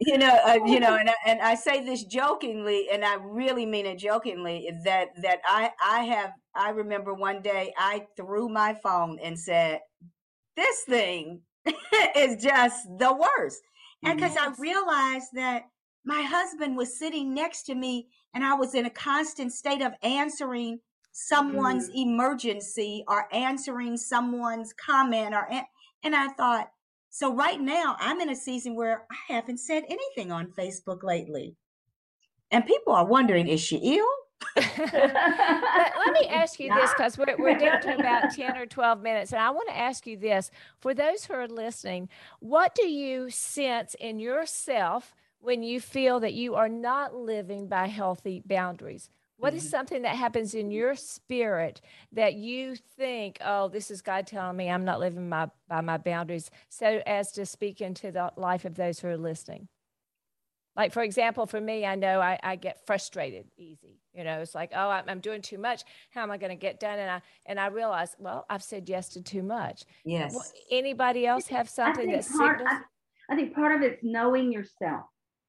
Speaker 5: you know, uh, you know, and I, and I say this jokingly, and I really mean it jokingly. That that I I have I remember one day I threw my phone and said, "This thing is just the worst," and because yes. I realized that my husband was sitting next to me, and I was in a constant state of answering someone's mm. emergency or answering someone's comment or and I thought so right now I'm in a season where I haven't said anything on Facebook lately. And people are wondering is she ill?
Speaker 2: let, let, me ask you this because we're, we're down to about 10 or 12 minutes. And I want to ask you this for those who are listening, what do you sense in yourself when you feel that you are not living by healthy boundaries? What is mm-hmm. something that happens in your spirit that you think, oh, this is God telling me I'm not living my, by my boundaries, so as to speak into the life of those who are listening? Like, for example, for me, I know I, I get frustrated easy. You know, it's like, oh, I'm, I'm doing too much. How am I going to get done? And I and I realize, well, I've said yes to too much.
Speaker 5: Yes.
Speaker 2: Well, anybody else have something that
Speaker 3: part,
Speaker 2: signals?
Speaker 3: I, I, think part of it's knowing yourself.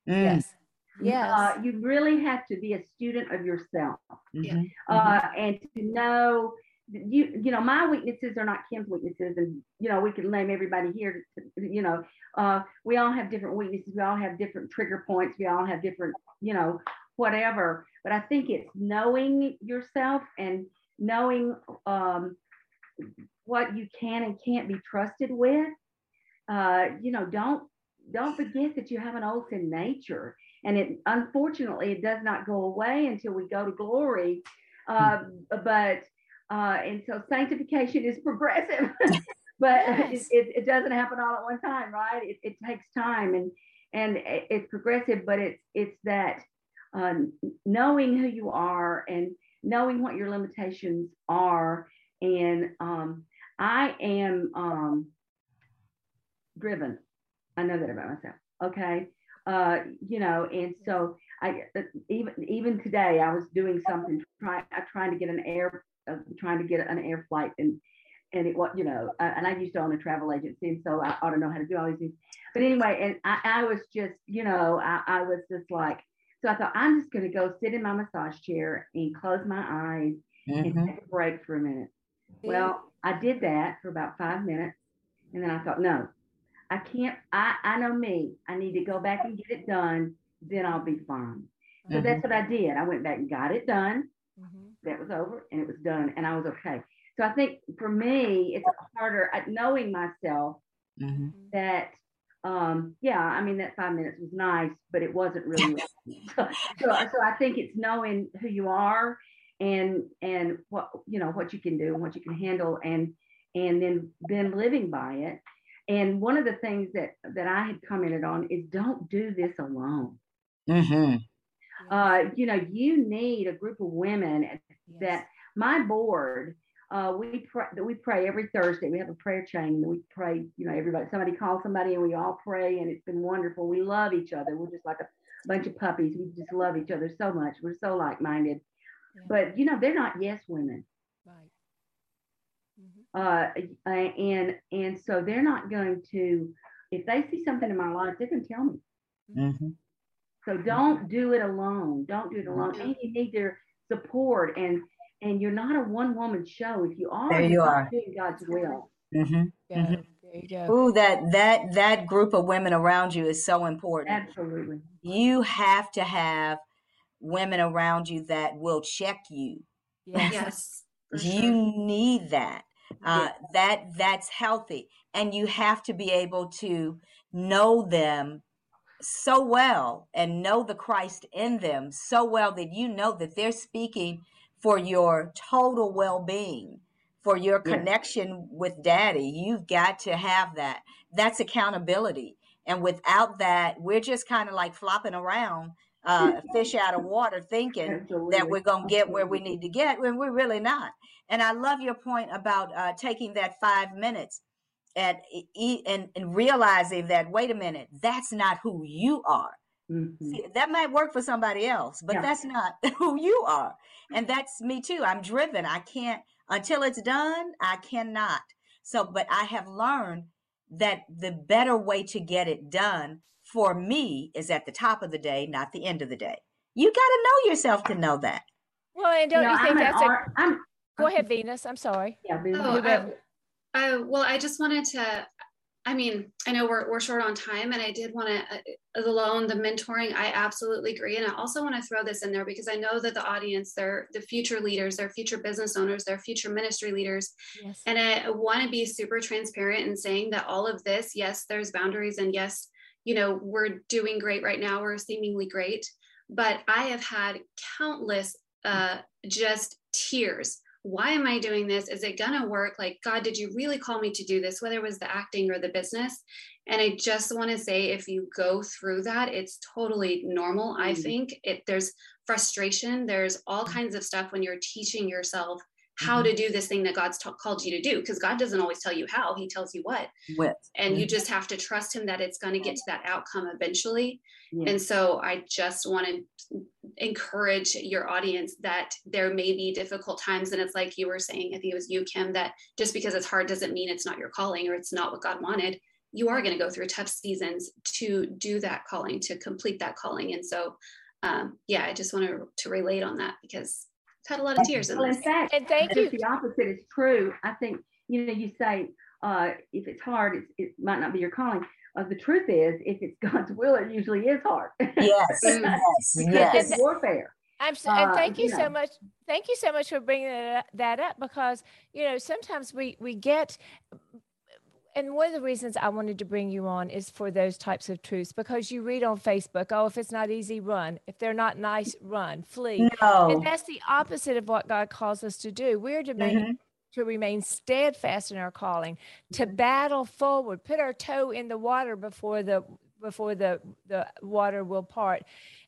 Speaker 5: Mm.
Speaker 2: Yes. Yes. Uh,
Speaker 3: you really have to be a student of yourself.
Speaker 5: Mm-hmm.
Speaker 3: Uh, mm-hmm. and to know you you know my weaknesses are not kim's weaknesses and you know we can name everybody here to, you know uh, we all have different weaknesses we all have different trigger points we all have different you know whatever but i think it's knowing yourself and knowing um, what you can and can't be trusted with uh, you know don't don't forget that you have an old sin nature and it unfortunately it does not go away until we go to glory uh, but uh, and so sanctification is progressive but yes. it, it, doesn't happen all at one time right it, it takes time and and it's progressive but it's it's that um, knowing who you are and knowing what your limitations are and um, I am um, driven. I know that about myself. Okay. Uh, you know, and so I uh, even even today I was doing something trying trying to get an air uh, trying to get an air flight and and it was you know uh, and I used to own a travel agency and so I ought to know how to do all these things. But anyway, and I, I was just you know I, I was just like so I thought I'm just going to go sit in my massage chair and close my eyes mm-hmm. and take a break for a minute. Well, I did that for about five minutes. And then I thought, no, I can't. I, I know me. I need to go back and get it done. Then I'll be fine. So mm-hmm. that's what I did. I went back and got it done. Mm-hmm. That was over and it was done. And I was okay. So I think for me, it's harder at knowing myself mm-hmm. that, um, yeah, I mean, that five minutes was nice, but it wasn't really. so, so, so I think it's knowing who you are and and what you know what you can do and what you can handle and and then then living by it and one of the things that that i had commented on is don't do this alone. Mm-hmm. uh, you know you need a group of women yes. that my board uh, we pray we pray every thursday. We have a prayer chain we pray you know everybody somebody calls somebody and we all pray and it's been wonderful. We love each other. We're just like a bunch of puppies. We just love each other so much. We're so like-minded. But you know, they're not yes women. Right. Mm-hmm. Uh, and and so they're not going to if they see something in my life, they're going to tell me. Mm-hmm. So don't do it alone. Don't do it alone. Mm-hmm. And you need their support. And and you're not a one woman show. If you are,
Speaker 5: there you are
Speaker 3: doing God's will.
Speaker 5: Mm-hmm. Yeah. Mm-hmm. There you go. Ooh, that that that group of women around you is so important.
Speaker 3: Absolutely.
Speaker 5: You have to have women around you that will check you.
Speaker 4: Yes.
Speaker 5: you sure. need that. Uh, that that's healthy, and you have to be able to know them so well and know the Christ in them so well that you know that they're speaking for your total well-being for your connection yeah. with daddy you've got to have that that's accountability and without that we're just kind of like flopping around uh, fish out of water thinking Absolutely. that we're going to get where we need to get when we're really not. And I love your point about uh, taking that five minutes and, and, and realizing that, wait a minute, that's not who you are. Mm-hmm. See, that might work for somebody else, but yeah. that's not who you are. And that's me too. I'm driven. I can't, until it's done, I cannot. So, but I have learned that the better way to get it done for me is at the top of the day, not the end of the day. You got to know yourself to know that.
Speaker 2: Well, and don't you, know, you think I'm that's art, a? I'm, go ahead, Venus. I'm sorry.
Speaker 3: Yeah, Venus. Oh,
Speaker 4: I, I, well, I just wanted to. I mean, I know we're, we're short on time, and I did want to, uh, the loan, the mentoring, I absolutely agree. And I also want to throw this in there because I know that the audience, they're the future leaders, they're future business owners, they're future ministry leaders. Yes. And I want to be super transparent in saying that all of this, yes, there's boundaries, and yes, you know, we're doing great right now, we're seemingly great. But I have had countless uh, just tears. Why am I doing this? Is it gonna work? Like, God, did you really call me to do this? Whether it was the acting or the business. And I just want to say, if you go through that, it's totally normal. Mm-hmm. I think it there's frustration. There's all kinds of stuff when you're teaching yourself how mm-hmm. to do this thing that God's t- called you to do because God doesn't always tell you how, He tells you what.
Speaker 5: With.
Speaker 4: And mm-hmm. you just have to trust Him that it's going to get to that outcome eventually. Yeah. And so I just want to encourage your audience that there may be difficult times. And it's like you were saying, I think it was you, Kim, that just because it's hard doesn't mean it's not your calling or it's not what God wanted. You are going to go through tough seasons to do that calling, to complete that calling. And so, um, yeah, I just want to, to relate on that because had a lot of tears in well,
Speaker 3: this. In fact,
Speaker 2: and thank you.
Speaker 3: The opposite is true. I think you know you say uh, if it's hard, it's, it might not be your calling. Uh, the truth is, if it's God's will, it usually is hard.
Speaker 5: Yes, yes, yes.
Speaker 3: It's warfare.
Speaker 2: I'm so, and uh, thank you, you know. so much. Thank you so much for bringing that up because you know sometimes we we get and one of the reasons I wanted to bring you on is for those types of truths because you read on Facebook, oh, if it's not easy, run. If they're not nice, run, flee.
Speaker 5: No.
Speaker 2: And that's the opposite of what God calls us to do. We're to, mm-hmm. to remain steadfast in our calling, to battle forward, put our toe in the water before the before the, the water will part.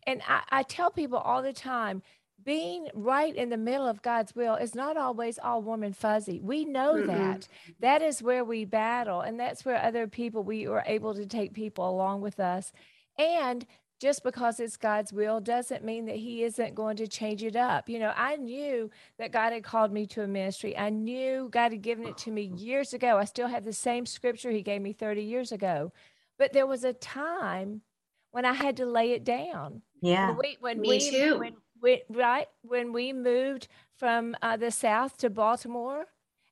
Speaker 2: And I, I tell people all the time, being right in the middle of God's will is not always all warm and fuzzy. We know mm-hmm. that. That is where we battle, and that's where other people, we are able to take people along with us. And just because it's God's will doesn't mean that He isn't going to change it up. You know, I knew that God had called me to a ministry. I knew God had given it to me years ago. I still have the same scripture He gave me 30 years ago. But there was a time when I had to lay it down.
Speaker 5: Yeah. When
Speaker 4: we, when me we, too.
Speaker 2: When we, right when we moved from uh, the south to Baltimore,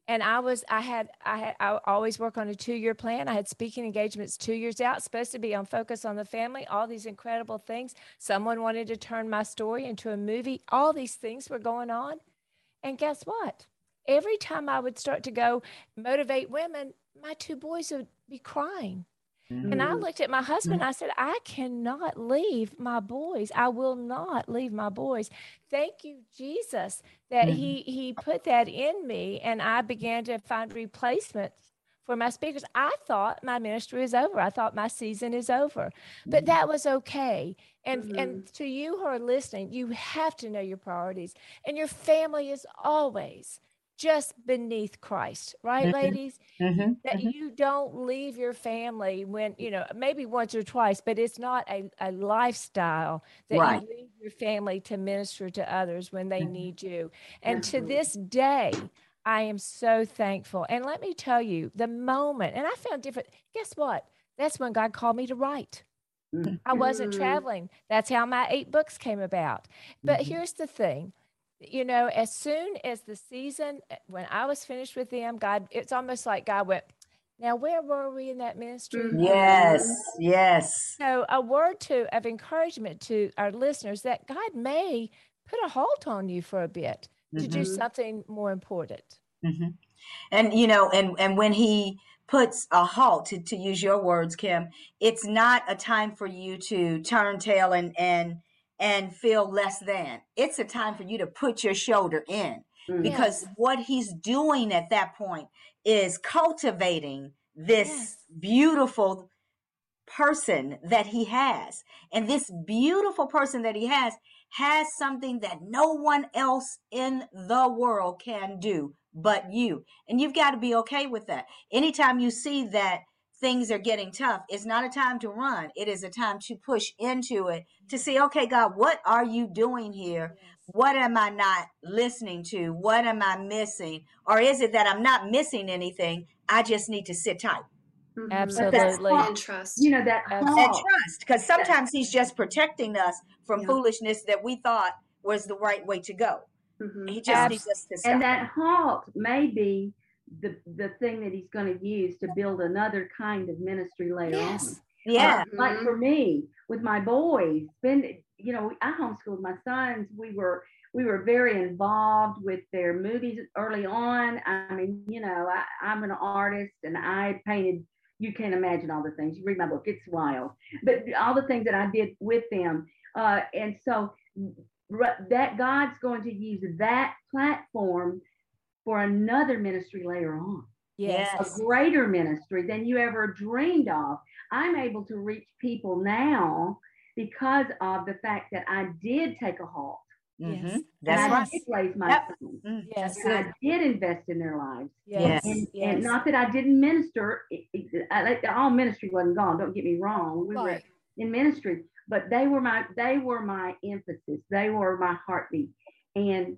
Speaker 2: and I was I had I had I always work on a two year plan. I had speaking engagements two years out, supposed to be on focus on the family. All these incredible things. Someone wanted to turn my story into a movie. All these things were going on, and guess what? Every time I would start to go motivate women, my two boys would be crying. And I mm-hmm. looked at my husband. Mm-hmm. I said, I cannot leave my boys. I will not leave my boys. Thank you, Jesus, that mm-hmm. he he put that in me, and I began to find replacements for my speakers. I thought my ministry is over. I thought my season is over, but that was okay. And mm-hmm. and to you who are listening, you have to know your priorities, and your family is always just beneath Christ, right, mm-hmm. ladies? Mm-hmm. That mm-hmm. you don't leave your family when, you know, maybe once or twice, but it's not a, a lifestyle that right. you leave your family to minister to others when they mm-hmm. need you. And to this day, I am so thankful. And let me tell you, the moment, and I found different, guess what? That's when God called me to write. Mm. I wasn't mm-hmm. traveling. That's how my eight books came about. But mm-hmm. here's the thing you know, as soon as the season, eh, when I was finished with them, God, it's almost like God went, now, where were we in that ministry?
Speaker 5: Mm-hmm. Yes, yes.
Speaker 2: So, a word to of encouragement to our listeners that God may put a halt on you for a bit to mm-hmm. do something more important.
Speaker 5: Mm-hmm. And you know, and and when He puts a halt, to, to use your words, Kim, it's not a time for you to turn tail and and and feel less than. It's a time for you to put your shoulder in mm-hmm. because yes. what he's doing at that point is cultivating this yes. beautiful person that he has. And this beautiful person that he has has something that no one else in the world can do but you. And you've got to be okay with that. Anytime you see that things are getting tough, it's not a time to run. It is a time to push into it to see, okay, God, what are you doing here? What am I not listening to? What am I missing? Or is it that I'm not missing anything? I just need to sit tight.
Speaker 2: Mm-hmm. Absolutely.
Speaker 4: And trust.
Speaker 3: You know, that
Speaker 5: and trust. Because sometimes he's just protecting us from yeah. foolishness that we thought was the right way to go. Mm-hmm. He just needs us to stop.
Speaker 3: And that halt may be the the thing that he's going to use to build another kind of ministry later yes. on.
Speaker 5: Yeah.
Speaker 3: Uh, like for me, with my boys, spend you know, I homeschooled my sons. We were we were very involved with their movies early on. I mean, you know, I, I'm an artist and I painted. You can't imagine all the things. You read my book; it's wild. But all the things that I did with them, uh, and so that God's going to use that platform for another ministry later on.
Speaker 2: Yes.
Speaker 3: A greater ministry than you ever dreamed of. I'm able to reach people now because of the fact that I did take a halt.
Speaker 5: Mm-hmm. Yes. That's I right.
Speaker 3: did raise my yep. son. Mm, yes. And I did invest in their lives.
Speaker 5: Yes.
Speaker 3: And, yes. and not that I didn't minister. It, it, I, all ministry wasn't gone. Don't get me wrong. We right. were in ministry, but they were my they were my emphasis. They were my heartbeat. And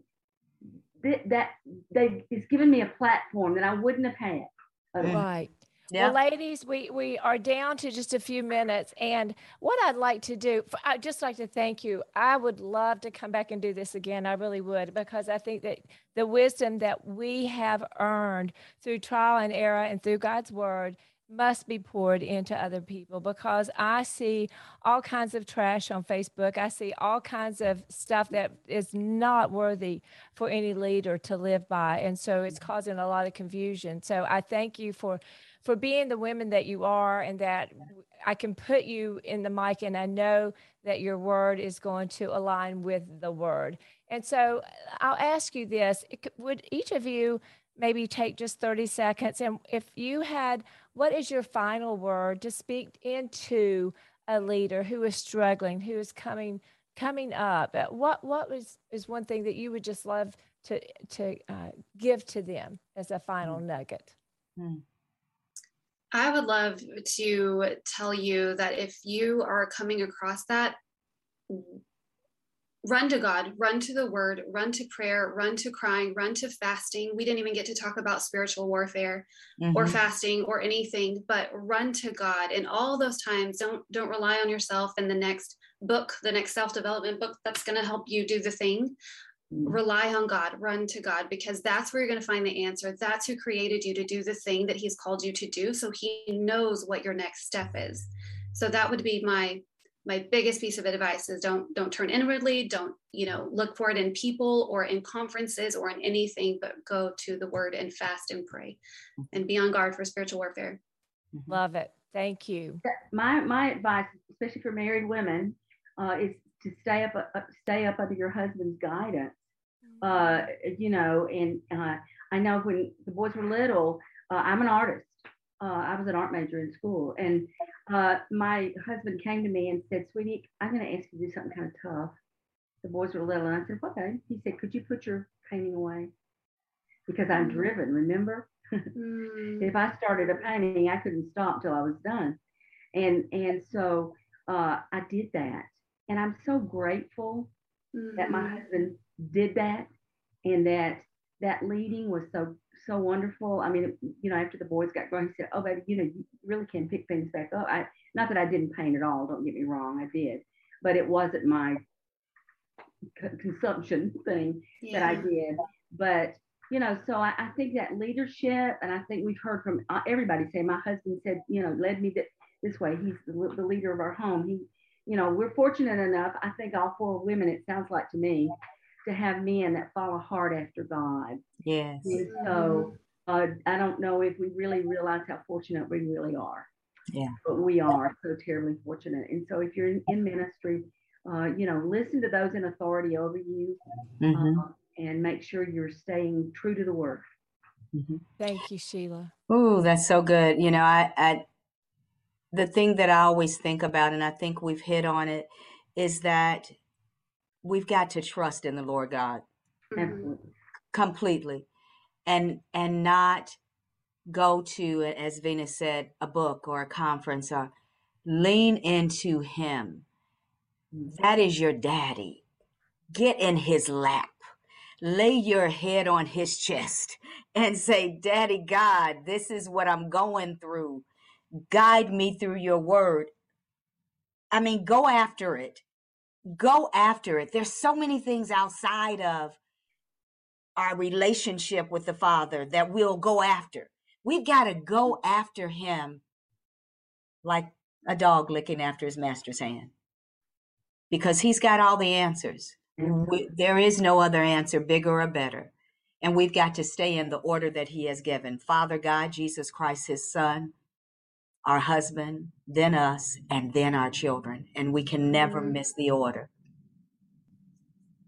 Speaker 3: that they it's given me a platform that I wouldn't have had. Mm.
Speaker 2: Right. Yeah. Well, ladies, we, we are down to just a few minutes. And what I'd like to do, I'd just like to thank you. I would love to come back and do this again. I really would, because I think that the wisdom that we have earned through trial and error and through God's word must be poured into other people because I see all kinds of trash on Facebook. I see all kinds of stuff that is not worthy for any leader to live by. And so it's causing a lot of confusion. So I thank you for for being the women that you are and that I can put you in the mic and I know that your word is going to align with the word. And so uh, I'll ask you this, would each of you maybe take just 30 seconds and if you had what is your final word to speak into a leader who is struggling, who is coming coming up, what what was is one thing that you would just love to to uh, give to them as a final mm. nugget? Mm.
Speaker 4: I would love to tell you that if you are coming across that, run to God, run to the word, run to prayer, run to crying, run to fasting. We didn't even get to talk about spiritual warfare mm-hmm. or fasting or anything, but run to God. And all those times don't don't rely on yourself and the next book, the next self-development book that's going to help you do the thing. Mm-hmm. Rely on God, run to God because that's where you're going to find the answer. That's who created you to do the thing that he's called you to do, so he knows what your next step is. So that would be my my biggest piece of advice is don't don't turn inwardly. Don't you know look for it in people or in conferences or in anything but go to the word and fast and pray and be on guard for spiritual warfare.
Speaker 2: Mm-hmm. love it. Thank you.
Speaker 3: My my advice especially for married women uh, is to stay up uh, stay up under your husband's guidance. Uh, mm-hmm. you know and uh, i know when the boys were little uh, i'm an artist uh, I was an art major in school, and uh, my husband came to me and said, "Sweetie, I'm going to ask you to do something kind of tough." The boys were a little, and I said, "Okay." He said, "Could you put your painting away?" Because I'm mm. driven. Remember, mm. if I started a painting, I couldn't stop till I was done, and and so uh, I did that, and I'm so grateful mm. that my mm-hmm. husband did that, and that that leading was so so wonderful. I mean, you know, after the boys got going, he said, "Oh, baby, you know, you really can pick things back up." I not that I didn't paint at all. Don't get me wrong, I did, but it wasn't my c- consumption thing yeah. that I did. But you know, so I, I, think that leadership, and I think we've heard from uh, everybody say, my husband said, you know, led me th- this way. He's the, the leader of our home. He, you know, we're fortunate enough. I think all four women. It sounds like to me to have men that follow hard after God.
Speaker 5: Yes.
Speaker 3: And so uh, I don't know if we really realize how fortunate we really are.
Speaker 5: Yeah.
Speaker 3: But we are so terribly fortunate. And so if you're in, in ministry, uh, you know, listen to those in authority over you mm-hmm. uh, and make sure you're staying true to the word.
Speaker 2: Mm-hmm. Thank you, Sheila.
Speaker 5: Oh, that's so good. You know, I, I, the thing that I always think about, and I think we've hit on it, is that we've got to trust in the Lord God. Mm-hmm. completely. And and not go to as Venus said a book or a conference or lean into him. That is your daddy. Get in his lap. Lay your head on his chest and say daddy god this is what i'm going through. Guide me through your word. I mean go after it go after it. There's so many things outside of our relationship with the Father that we'll go after. We've got to go after Him like a dog licking after his master's hand because He's got all the answers. We, there is no other answer, bigger or better. And we've got to stay in the order that He has given Father God, Jesus Christ, His Son, our husband, then us, and then our children. And we can never mm-hmm. miss the order.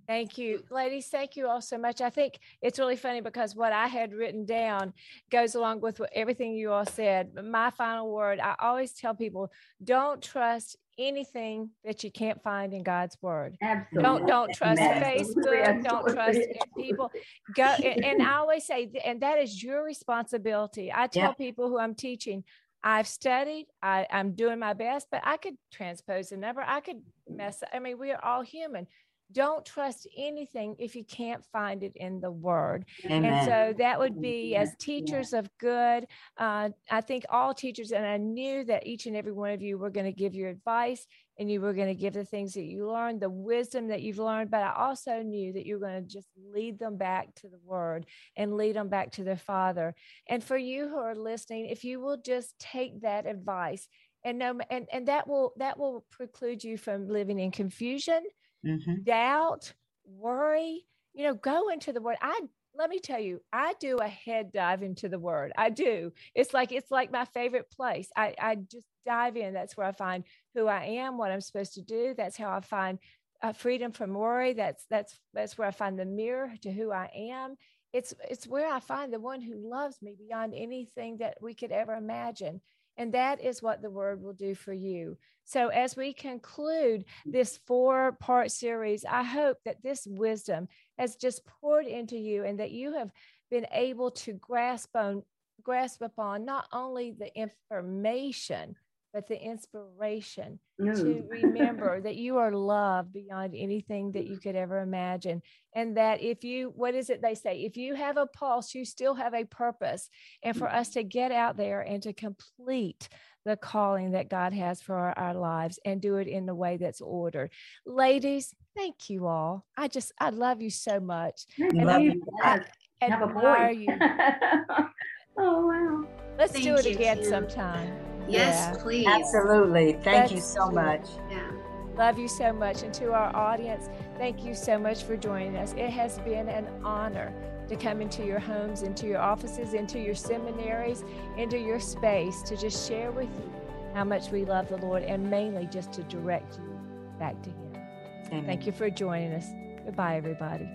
Speaker 2: Thank you, ladies. Thank you all so much. I think it's really funny because what I had written down goes along with what, everything you all said. My final word I always tell people don't trust anything that you can't find in God's word.
Speaker 3: Absolutely.
Speaker 2: Don't don't trust Absolutely. Facebook. Don't trust people. Go and, and, I always say, and that is your responsibility. I tell people who I'm teaching, I've studied, I, I'm doing my best, but I could transpose a number. I could mess. I mean, we are all human. Don't trust anything if you can't find it in the word. Amen. And so that would be as teachers of good. Uh, I think all teachers, and I knew that each and every one of you were going to give your advice and you were going to give the things that you learned, the wisdom that you've learned. But I also knew that you were going to just lead them back to the word and lead them back to their father. And for you who are listening, if you will just take that advice and no, and, and that will that will preclude you from living in confusion, mm-hmm. doubt, worry. You know, go into the word. I let me tell you, I do a head dive into the word. I do. It's like it's like my favorite place. I, I just dive in. That's where I find who I am, what I'm supposed to do. That's how I find uh, freedom from worry. That's that's that's where I find the mirror to who I am. It's it's where I find the one who loves me beyond anything that we could ever imagine. And that is what the word will do for you. So, as we conclude this four part series, I hope that this wisdom has just poured into you and that you have been able to grasp on grasp upon not only the information but the inspiration mm. to remember that you are loved beyond anything that you could ever imagine. And that if you, what is it they say? If you have a pulse, you still have a purpose. And for us to get out there and to complete the calling that God has for our, our lives and do it in the way that's ordered. Ladies, thank you all. I just, I love you so much.
Speaker 3: and love you. I admire you. oh, wow.
Speaker 2: Let's thank do it again too. sometime.
Speaker 4: Yes, yeah. please.
Speaker 5: Absolutely. Thank That's you so much.
Speaker 4: Yeah.
Speaker 2: Love you so much. And to our audience, thank you so much for joining us. It has been an honor to come into your homes, into your offices, into your seminaries, into your space to just share with you how much we love the Lord and mainly just to direct you back to Him. Amen. Thank you for joining us. Goodbye, everybody.